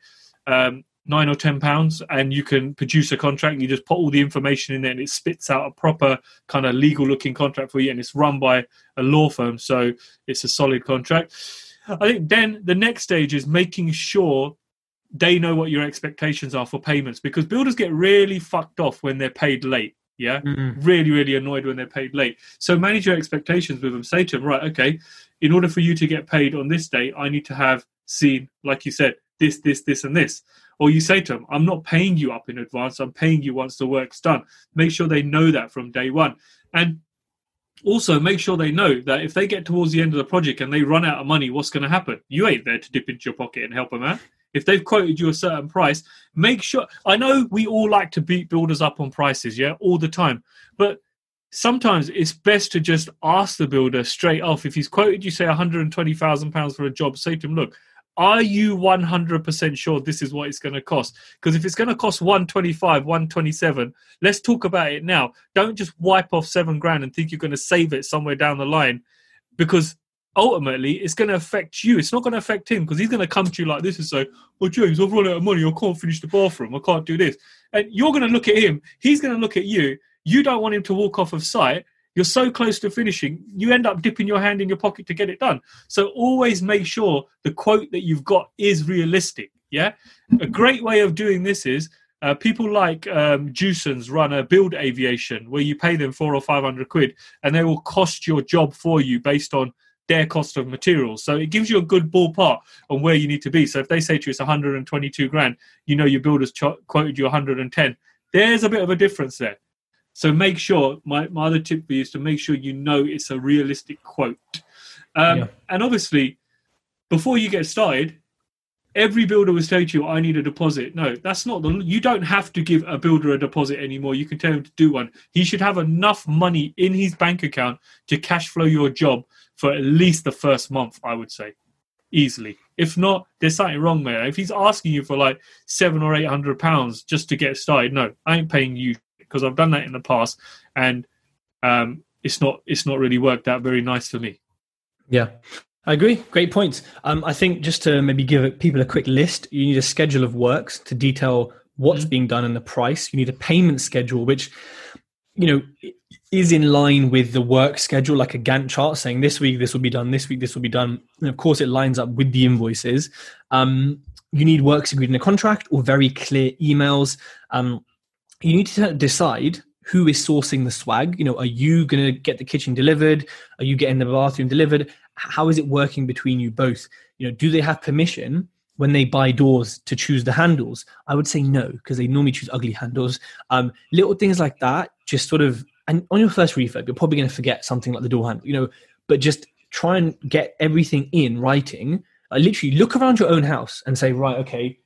um, nine or ten pounds and you can produce a contract. You just put all the information in there and it spits out a proper kind of legal looking contract for you and it's run by a law firm so it's a solid contract. I think then the next stage is making sure they know what your expectations are for payments because builders get really fucked off when they're paid late yeah? Mm-hmm. really really annoyed when they're paid late. So manage your expectations with them. Say to them right okay in order for you to get paid on this day i need to have seen like you said this this this and this or you say to them, I'm not paying you up in advance, I'm paying you once the work's done. Make sure they know that from day one. And also make sure they know that if they get towards the end of the project and they run out of money, what's going to happen? You ain't there to dip into your pocket and help them out. If they've quoted you a certain price, make sure. I know we all like to beat builders up on prices, yeah, all the time. But sometimes it's best to just ask the builder straight off. If he's quoted you, say, £120,000 for a job, say to him, look, are you 100% sure this is what it's going to cost because if it's going to cost 125 127 let's talk about it now don't just wipe off seven grand and think you're going to save it somewhere down the line because ultimately it's going to affect you. It's not going to affect him because he's going to come to you like this and say, "Well, James, I've run out of money. I can't finish the bathroom. I can't do this." And you're going to look at him. He's going to look at you. You don't want him to walk off of sight. You're so close to finishing, you end up dipping your hand in your pocket to get it done. So always make sure the quote that you've got is realistic. Yeah, a great way of doing this is uh, people like um, run a build aviation where you pay them four or five hundred quid, and they will cost your job for you based on their cost of materials. So it gives you a good ballpark on where you need to be. So if they say to you it's 122 grand, you know your builder's ch- quoted you 110. There's a bit of a difference there. So make sure my, my other tip for you is to make sure you know it's a realistic quote. Um, yeah. And obviously, before you get started, every builder will say to you, "I need a deposit." No, that's not the. You don't have to give a builder a deposit anymore. You can tell him to do one. He should have enough money in his bank account to cash flow your job for at least the first month, I would say, easily. If not, there's something wrong there. If he's asking you for like seven or eight hundred pounds just to get started, no, I ain't paying you because I've done that in the past, and um, it's not it's not really worked out very nice for me. Yeah, I agree. Great points. Um, I think just to maybe give people a quick list, you need a schedule of works to detail what's mm-hmm. being done and the price. You need a payment schedule, which you know is in line with the work schedule, like a Gantt chart saying this week this will be done, this week this will be done. And of course, it lines up with the invoices. Um, you need works agreed in a contract or very clear emails. Um, you need to decide who is sourcing the swag. You know, are you going to get the kitchen delivered? Are you getting the bathroom delivered? How is it working between you both? You know, do they have permission when they buy doors to choose the handles? I would say no, because they normally choose ugly handles. Um, little things like that, just sort of, and on your first refurb, you're probably going to forget something like the door handle, you know, but just try and get everything in writing. Literally look around your own house and say, right, okay,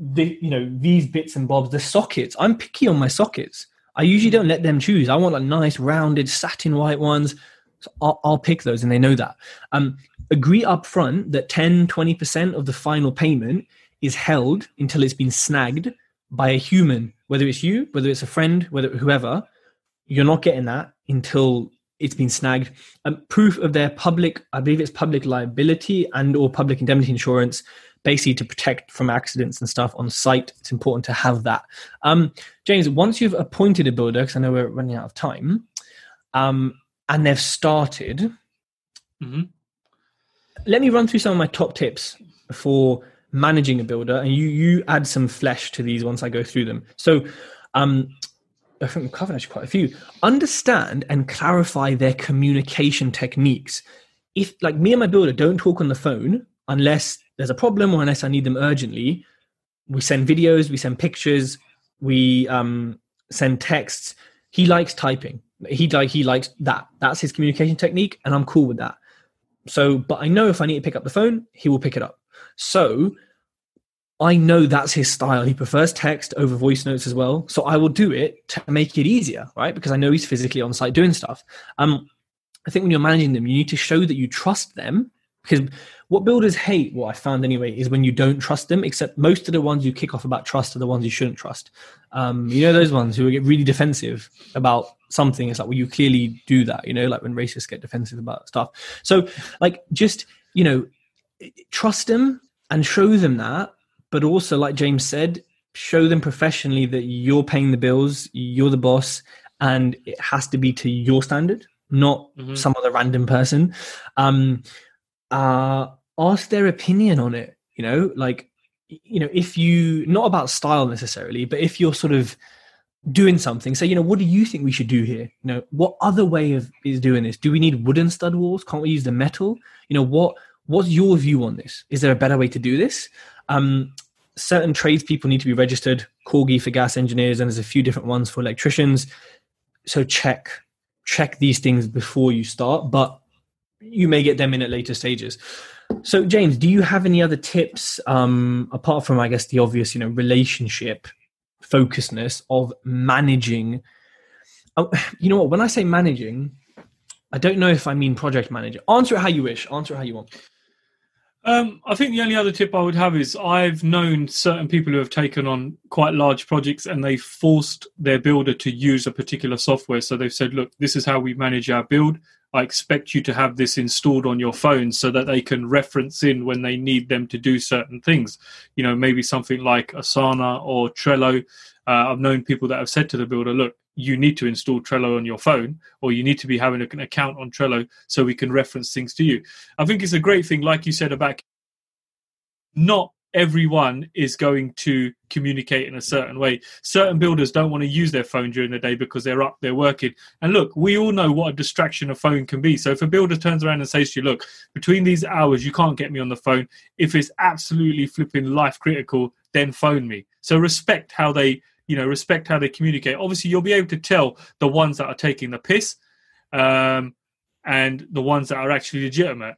the, you know, these bits and bobs, the sockets, I'm picky on my sockets. I usually don't let them choose. I want like nice, rounded, satin white ones. So I'll, I'll pick those, and they know that. Um, agree up front that 10, 20% of the final payment is held until it's been snagged by a human, whether it's you, whether it's a friend, whether whoever. You're not getting that until it's been snagged. Um, proof of their public, I believe it's public liability and or public indemnity insurance, basically to protect from accidents and stuff on site. It's important to have that. Um, James, once you've appointed a builder, because I know we're running out of time, um, and they've started. Mm-hmm. Let me run through some of my top tips for managing a builder, and you you add some flesh to these once I go through them. So, um, I think we've covered actually quite a few. Understand and clarify their communication techniques. If like me and my builder don't talk on the phone unless there's a problem or unless I need them urgently, we send videos, we send pictures, we um, send texts. He likes typing he like he likes that. That's his communication technique, and I'm cool with that. So, but I know if I need to pick up the phone, he will pick it up. So I know that's his style. He prefers text over voice notes as well. So I will do it to make it easier, right? Because I know he's physically on site doing stuff. Um, I think when you're managing them, you need to show that you trust them because what builders hate, what I found anyway, is when you don't trust them, except most of the ones you kick off about trust are the ones you shouldn't trust. Um, you know, those ones who get really defensive about something. It's like, well, you clearly do that, you know, like when racists get defensive about stuff. So, like, just, you know, trust them and show them that. But also, like James said, show them professionally that you're paying the bills, you're the boss, and it has to be to your standard, not mm-hmm. some other random person. Um, uh, ask their opinion on it. You know, like you know, if you not about style necessarily, but if you're sort of doing something, say, you know, what do you think we should do here? You know, what other way of is doing this? Do we need wooden stud walls? Can't we use the metal? You know, what what's your view on this? Is there a better way to do this? Um, certain tradespeople need to be registered. Corgi for gas engineers, and there's a few different ones for electricians. So check check these things before you start, but you may get them in at later stages. So, James, do you have any other tips um, apart from, I guess, the obvious, you know, relationship focusedness of managing? oh, you know what? When I say managing, I don't know if I mean project manager. Answer it how you wish. Answer it how you want. Um, I think the only other tip I would have is I've known certain people who have taken on quite large projects and they forced their builder to use a particular software. So they've said, look, this is how we manage our build. I expect you to have this installed on your phone so that they can reference in when they need them to do certain things. You know, maybe something like Asana or Trello. Uh, I've known people that have said to the builder, look, you need to install Trello on your phone, or you need to be having an account on Trello so we can reference things to you. I think it's a great thing, like you said about not everyone is going to communicate in a certain way. Certain builders don't want to use their phone during the day because they're up, they're working. And look, we all know what a distraction a phone can be. So if a builder turns around and says to you, look, between these hours, you can't get me on the phone. If it's absolutely flipping life critical, then phone me. So respect how they, you know, respect how they communicate. Obviously, you'll be able to tell the ones that are taking the piss um, and the ones that are actually legitimate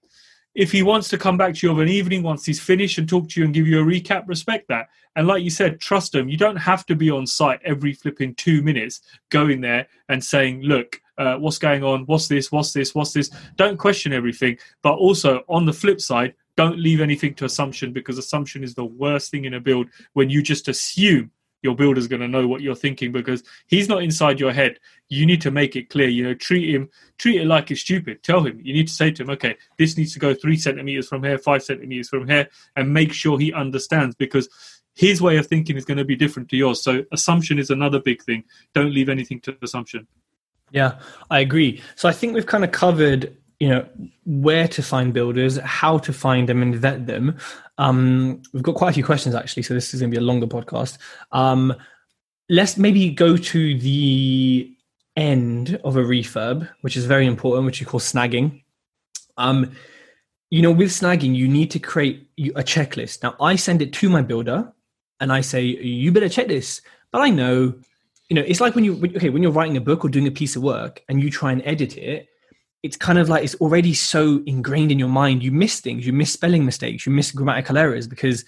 if he wants to come back to you of an evening once he's finished and talk to you and give you a recap, respect that. And like you said, trust him. You don't have to be on site every flipping two minutes going there and saying, look, uh, what's going on? What's this? What's this? What's this? Don't question everything. But also, on the flip side, don't leave anything to assumption because assumption is the worst thing in a build when you just assume your builder's going to know what you're thinking because he's not inside your head. You need to make it clear. You know, treat him, treat it like it's stupid. Tell him. You need to say to him, okay, this needs to go three centimeters from here, five centimeters from here, and make sure he understands because his way of thinking is going to be different to yours. So assumption is another big thing. Don't leave anything to assumption. Yeah, I agree. So I think we've kind of covered you know where to find builders how to find them and vet them. Um, we've got quite a few questions actually so this is going to be a longer podcast. Um, let's maybe go to the end of a refurb which is very important which you call snagging. Um, you know with snagging you need to create a checklist. Now i send it to my builder and i say you better check this. But i know you know it's like when you okay when you're writing a book or doing a piece of work and you try and edit it it's kind of like it's already so ingrained in your mind. You miss things, you miss spelling mistakes, you miss grammatical errors because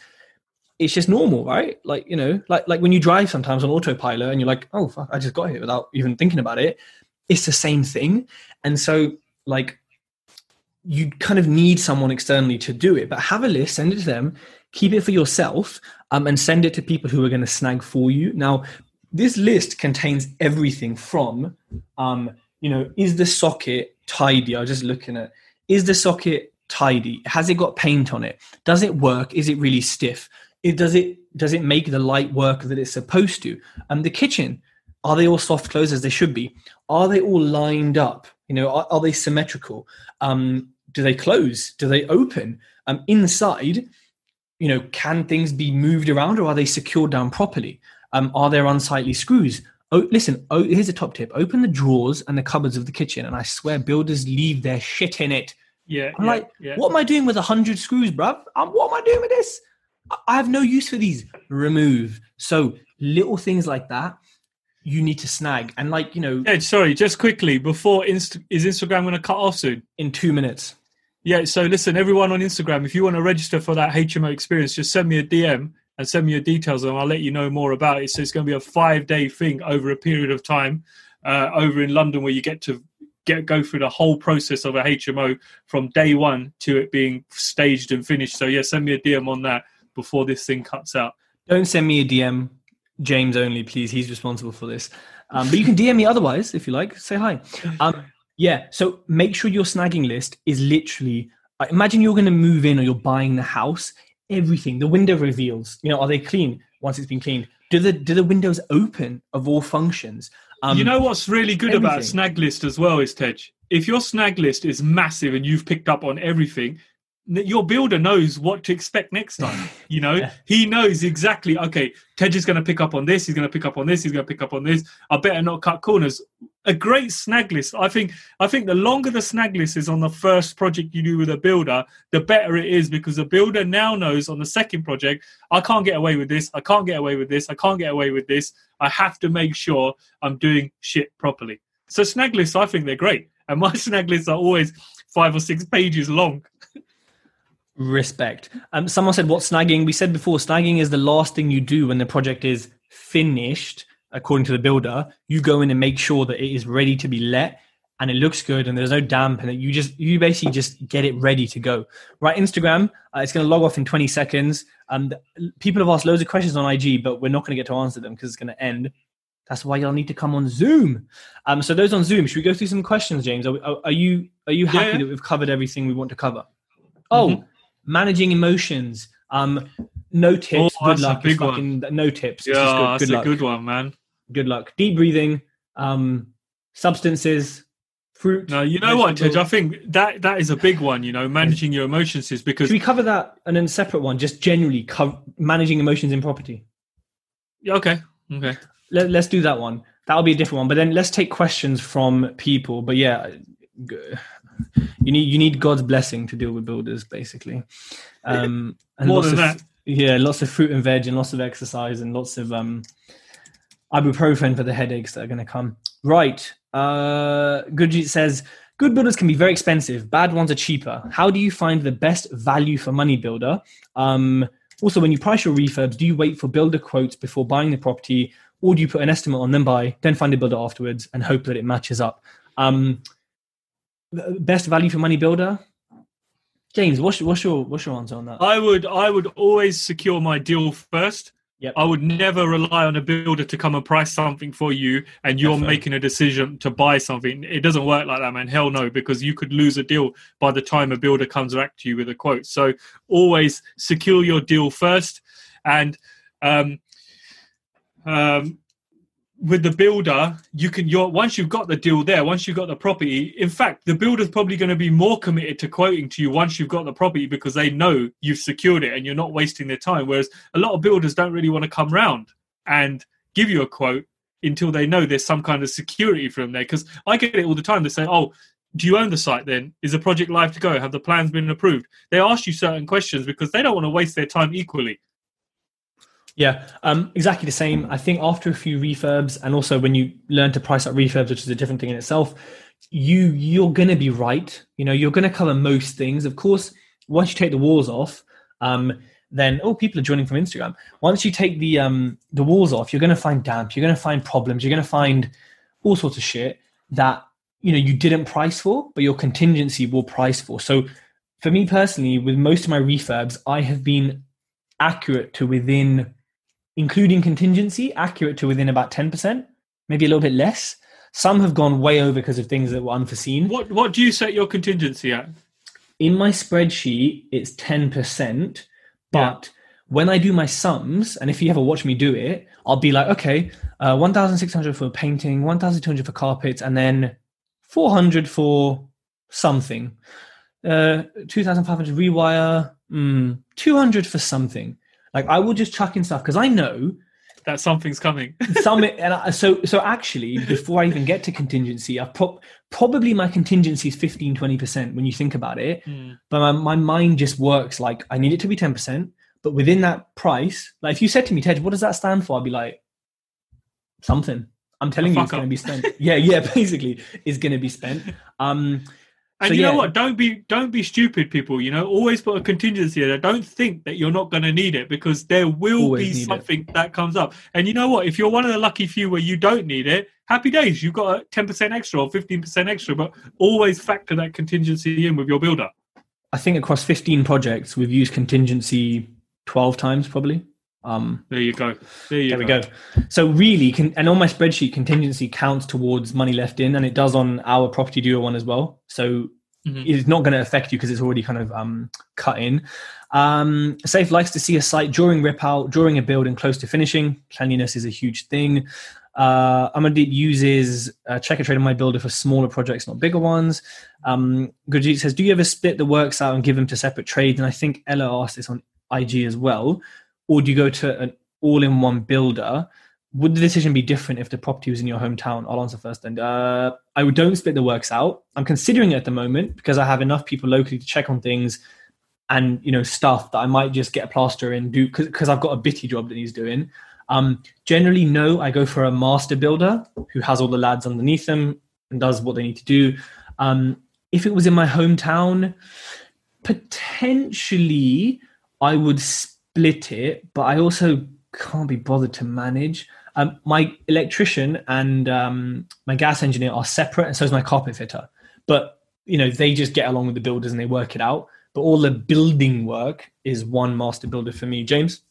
it's just normal, right? Like you know, like like when you drive sometimes on autopilot and you're like, oh fuck, I just got here without even thinking about it. It's the same thing, and so like you kind of need someone externally to do it. But have a list, send it to them, keep it for yourself, um, and send it to people who are going to snag for you. Now, this list contains everything from um, you know, is the socket tidy? I was just looking at, is the socket tidy? Has it got paint on it? Does it work? Is it really stiff? It, does it does it make the light work that it's supposed to? And the kitchen, are they all soft close as they should be? Are they all lined up? You know, are, are they symmetrical? Um, do they close? Do they open? Um, inside, you know, can things be moved around or are they secured down properly? Um, are there unsightly screws? Oh, listen, oh, here's a top tip. Open the drawers and the cupboards of the kitchen, and I swear builders leave their shit in it. Yeah. I'm yeah, like, yeah. what am I doing with a hundred screws, bruv? Um, what am I doing with this? I- have no use for these. Remove. So little things like that, you need to snag. And like, you know, Ed, sorry, just quickly before Inst- is Instagram going to cut off soon? in two minutes. Yeah. So listen, everyone on Instagram, if you want to register for that HMO experience, just send me a DM and send me your details, and I'll let you know more about it. So it's going to be a five-day thing over a period of time uh, over in London, where you get to get go through the whole process of a HMO from day one to it being staged and finished. So yeah, send me a DM on that before this thing cuts out. Don't send me a DM, James only, please. He's responsible for this. Um, but you can DM me otherwise if you like. Say hi. Um, yeah. So make sure your snagging list is literally. uh, Imagine you're going to move in or you're buying the house. Everything. The window reveals. You know, are they clean once it's been cleaned? Do the do the windows open of all functions? Um, you know what's really good about everything. snag list as well is Tej. If your snag list is massive and you've picked up on everything, your builder knows what to expect next time. You know, Yeah. he knows exactly. Okay, Tej is going to pick up on this. He's going to pick up on this. He's going to pick up on this. I better not cut corners. A great snag list. I think. I think the longer the snag list is on the first project you do with a builder, the better it is because the builder now knows on the second project, I can't get away with this. I can't get away with this. I can't get away with this. I have to make sure I'm doing shit properly. So snag lists, I think they're great, and my snag lists are always five or six pages long. Respect. Um, someone said, "What snagging?" We said before, snagging is the last thing you do when the project is finished according to the builder. You go in and make sure that it is ready to be let and it looks good and there's no damp and you just you basically just get it ready to go. Right instagram uh, it's going to log off in 20 seconds. And people have asked loads of questions on ig but we're not going to get to answer them because it's going to end. That's why you'll need to come on zoom. Um so those on zoom should we go through some questions james? Are, are, are you are you happy Yeah. that we've covered everything we want to cover? Oh Mhm. managing emotions. Um no tips. Oh, good luck. Big fucking no tips Yeah, good, that's good a luck. good one, man. Good luck deep breathing um substances fruit No, you know what, Tej? I think that that is a big one. You know, managing your emotions is because Should we cover that and then separate one? Just generally co- managing emotions in property. Yeah, okay, okay. Let, let's do that one. That'll be a different one. But then let's take questions from people. But yeah, you need you need God's blessing to deal with builders, basically. Um, and More lots than of, that. Yeah, lots of fruit and veg, and lots of exercise, and lots of um, ibuprofen for the headaches that are going to come. Right. Uh, Gurjit says. Good builders can be very expensive. Bad ones are cheaper. How do you find the best value for money builder? Um, also, when you price your refurbs, do you wait for builder quotes before buying the property, or do you put an estimate on them by, then find a builder afterwards and hope that it matches up? Um, best value for money builder, James. What's, what's your what's your answer on that? I would I would always secure my deal first. Yep. I would never rely on a builder to come and price something for you and you're Definitely. making a decision to buy something. It doesn't work like that, man. Hell no, because you could lose a deal by the time a builder comes back to you with a quote. So always secure your deal first. And um, um, with the builder, you can you're once you've got the deal there, once you've got the property. In fact, the builder's probably going to be more committed to quoting to you once you've got the property because they know you've secured it and you're not wasting their time. Whereas a lot of builders don't really want to come round and give you a quote until they know there's some kind of security from there. Because I get it all the time. They say, "Oh, do you own the site? Then is the project live to go? Have the plans been approved?" They ask you certain questions because they don't want to waste their time equally. Yeah, um, exactly the same. I think after a few refurbs, and also when you learn to price up refurbs, which is a different thing in itself, you you're gonna be right. You know, you're gonna cover most things. Of course, once you take the walls off, um, then oh, people are joining from Instagram. Once you take the um the walls off, you're gonna find damp. You're gonna find problems. You're gonna find all sorts of shit that you know you didn't price for, but your contingency will price for. So, for me personally, with most of my refurbs, I have been accurate to within including contingency, accurate to within about 10%, maybe a little bit less. Some have gone way over because of things that were unforeseen. What what do you set your contingency at? In my spreadsheet, it's 10%, but when I do my sums, and if you ever watch me do it, I'll be like, okay, uh, 1,600 for painting, 1,200 for carpets, and then 400 for something. Uh, 2,500 rewire, mm, 200 for something. Like I will just chuck in stuff because I know That something's coming. some and I, so so actually before i even get to contingency i've pro- probably my contingency is 15 20% when you think about it. Mm. but my, my mind just works like i need it to be 10% but within that price like if you said to me Tej what does that stand for? I'd be like something. I'm telling you it's going to be spent. Yeah yeah basically it's going to be spent. Um And So, you yeah. know what? Don't be don't be stupid, people. You know, always put a contingency there. Don't think that you're not going to need it because there will Always be need it. something that comes up. And you know what? If you're one of the lucky few where you don't need it, happy days. You've got a ten percent extra or fifteen percent extra, but always factor that contingency in with your builder. i think across 15 projects we've used contingency 12 times probably um There you go. There you There we go. So really, can, and on my spreadsheet, contingency counts towards money left in, and it does on our property duo one as well. So Mhm. it's not going to affect you because it's already kind of um, cut in. Um, Safe likes to see a site during rip out, during a build, and close to finishing. Cleanliness is a huge thing. Uh, Amadit uses uh, Checkatrade on my builder for smaller projects, not bigger ones. Um, Gurjit says, "Do you ever split the works out and give them to separate trades?" And I think Ella asked this on IG as well or do you go to an all-in-one builder? Would the decision be different if the property was in your hometown? I'll answer first. And uh, I don't split the works out. I'm considering it at the moment because I have enough people locally to check on things and you know stuff that I might just get a plaster and do because I've got a bitty job that he's doing. Um, generally, no, I go for a master builder who has all the lads underneath them and does what they need to do. Um, if it was in my hometown, potentially I would split it, but I also can't be bothered to manage. Um, my electrician and um, my gas engineer are separate, and so is my carpet fitter. But you know, they just get along with the builders and they work it out. But all the building work is one master builder for me. James.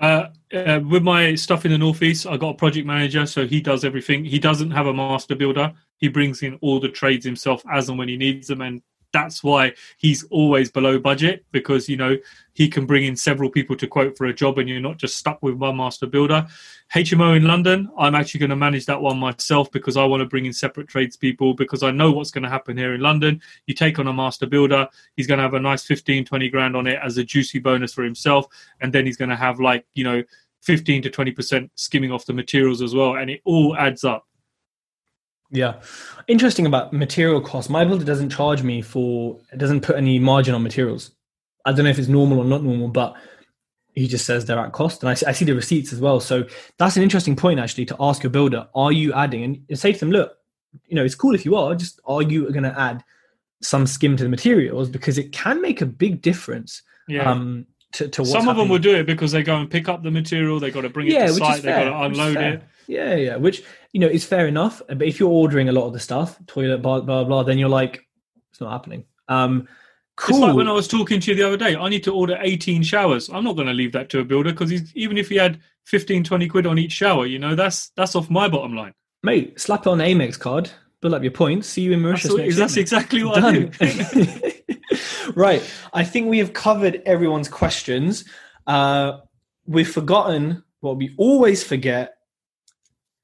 Uh, uh, with my stuff in the northeast, I got a project manager, so he does everything. He doesn't have a master builder. He brings in all the trades himself as and when he needs them, and that's why he's always below budget because you know he can bring in several people to quote for a job and you're not just stuck with one master builder hmo in london i'm actually going to manage that one myself because i want to bring in separate tradespeople because i know what's going to happen here in london you take on a master builder he's going to have a nice 15 20 grand on it as a juicy bonus for himself and then he's going to have like you know 15 to 20% skimming off the materials as well and it all adds up yeah. Interesting about material costs. My builder doesn't charge me for, it doesn't put any margin on materials. I don't know if it's normal or not normal, but he just says they're at cost. And I see, I see the receipts as well. So that's an interesting point actually to ask your builder, are you adding, and say to them, look, you know, it's cool if you are, just are you going to add some skim to the materials? Because it can make a big difference. Yeah. Um, to, to some happening. of them will do it because they go and pick up the material, they got to bring it yeah, to site, they got to unload it. Yeah, yeah. Which you know is fair enough. But if you're ordering a lot of the stuff, toilet, blah blah blah, then you're like, it's not happening. Um, cool. It's like when I was talking to you the other day. I need to order 18 showers. I'm not going to leave that to a builder because even if he had 15, 20 quid on each shower, you know, that's that's off my bottom line. Mate, slap it on Amex card, build up your points. See you in Mauritius. That's, that's exactly what Done. I do. right. I think we have covered everyone's questions. Uh, we've forgotten what we always forget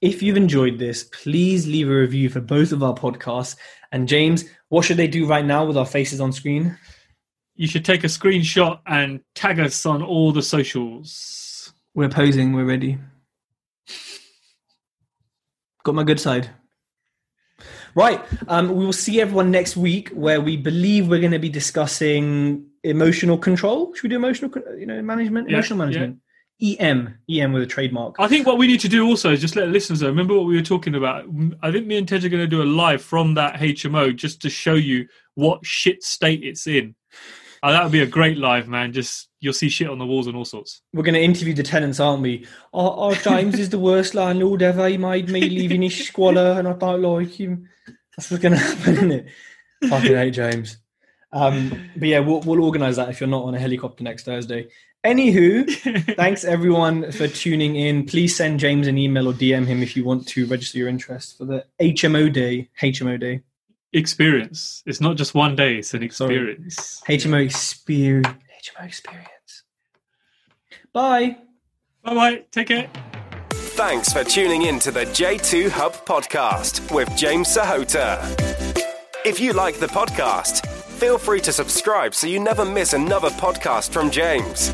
if you've enjoyed this, please leave a review for both of our podcasts. And James, what should they do right now with our faces on screen? You should take a screenshot and tag us on all the socials. We're posing, we're ready. Got my good side. Right. Um, we will see everyone next week where we believe we're going to be discussing emotional control. Should we do emotional you know, management? Yeah, emotional management. EM, EM with a trademark. I think what we need to do also is just let listeners know. Remember what we were talking about. I think me and Tej are going to do a live from that HMO just to show you what shit state it's in. Oh, that would be a great live, man. Just you'll see shit on the walls and all sorts. We're going to interview the tenants, aren't we? Oh, oh James is the worst landlord ever. He made me live in his squalor, and I don't like him. That's what's going to happen, isn't it? Fucking hate James. Um, but yeah, we'll, we'll organise that if you're not on a helicopter next Thursday. Anywho, thanks everyone for tuning in. Please send James an email or DM him if you want to register your interest for the HMO day. HMO day experience. It's not just one day; it's an experience. Sorry. HMO experience. HMO experience. Bye. Bye. Bye. Take care. Thanks for tuning in to the J2 Hub podcast with James Sahota. If you like the podcast Feel free to subscribe so you never miss another podcast from James.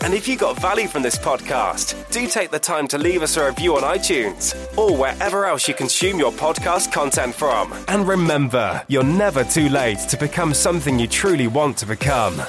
And if you got value from this podcast, do take the time to leave us a review on iTunes or wherever else you consume your podcast content from. And remember, you're never too late to become something you truly want to become.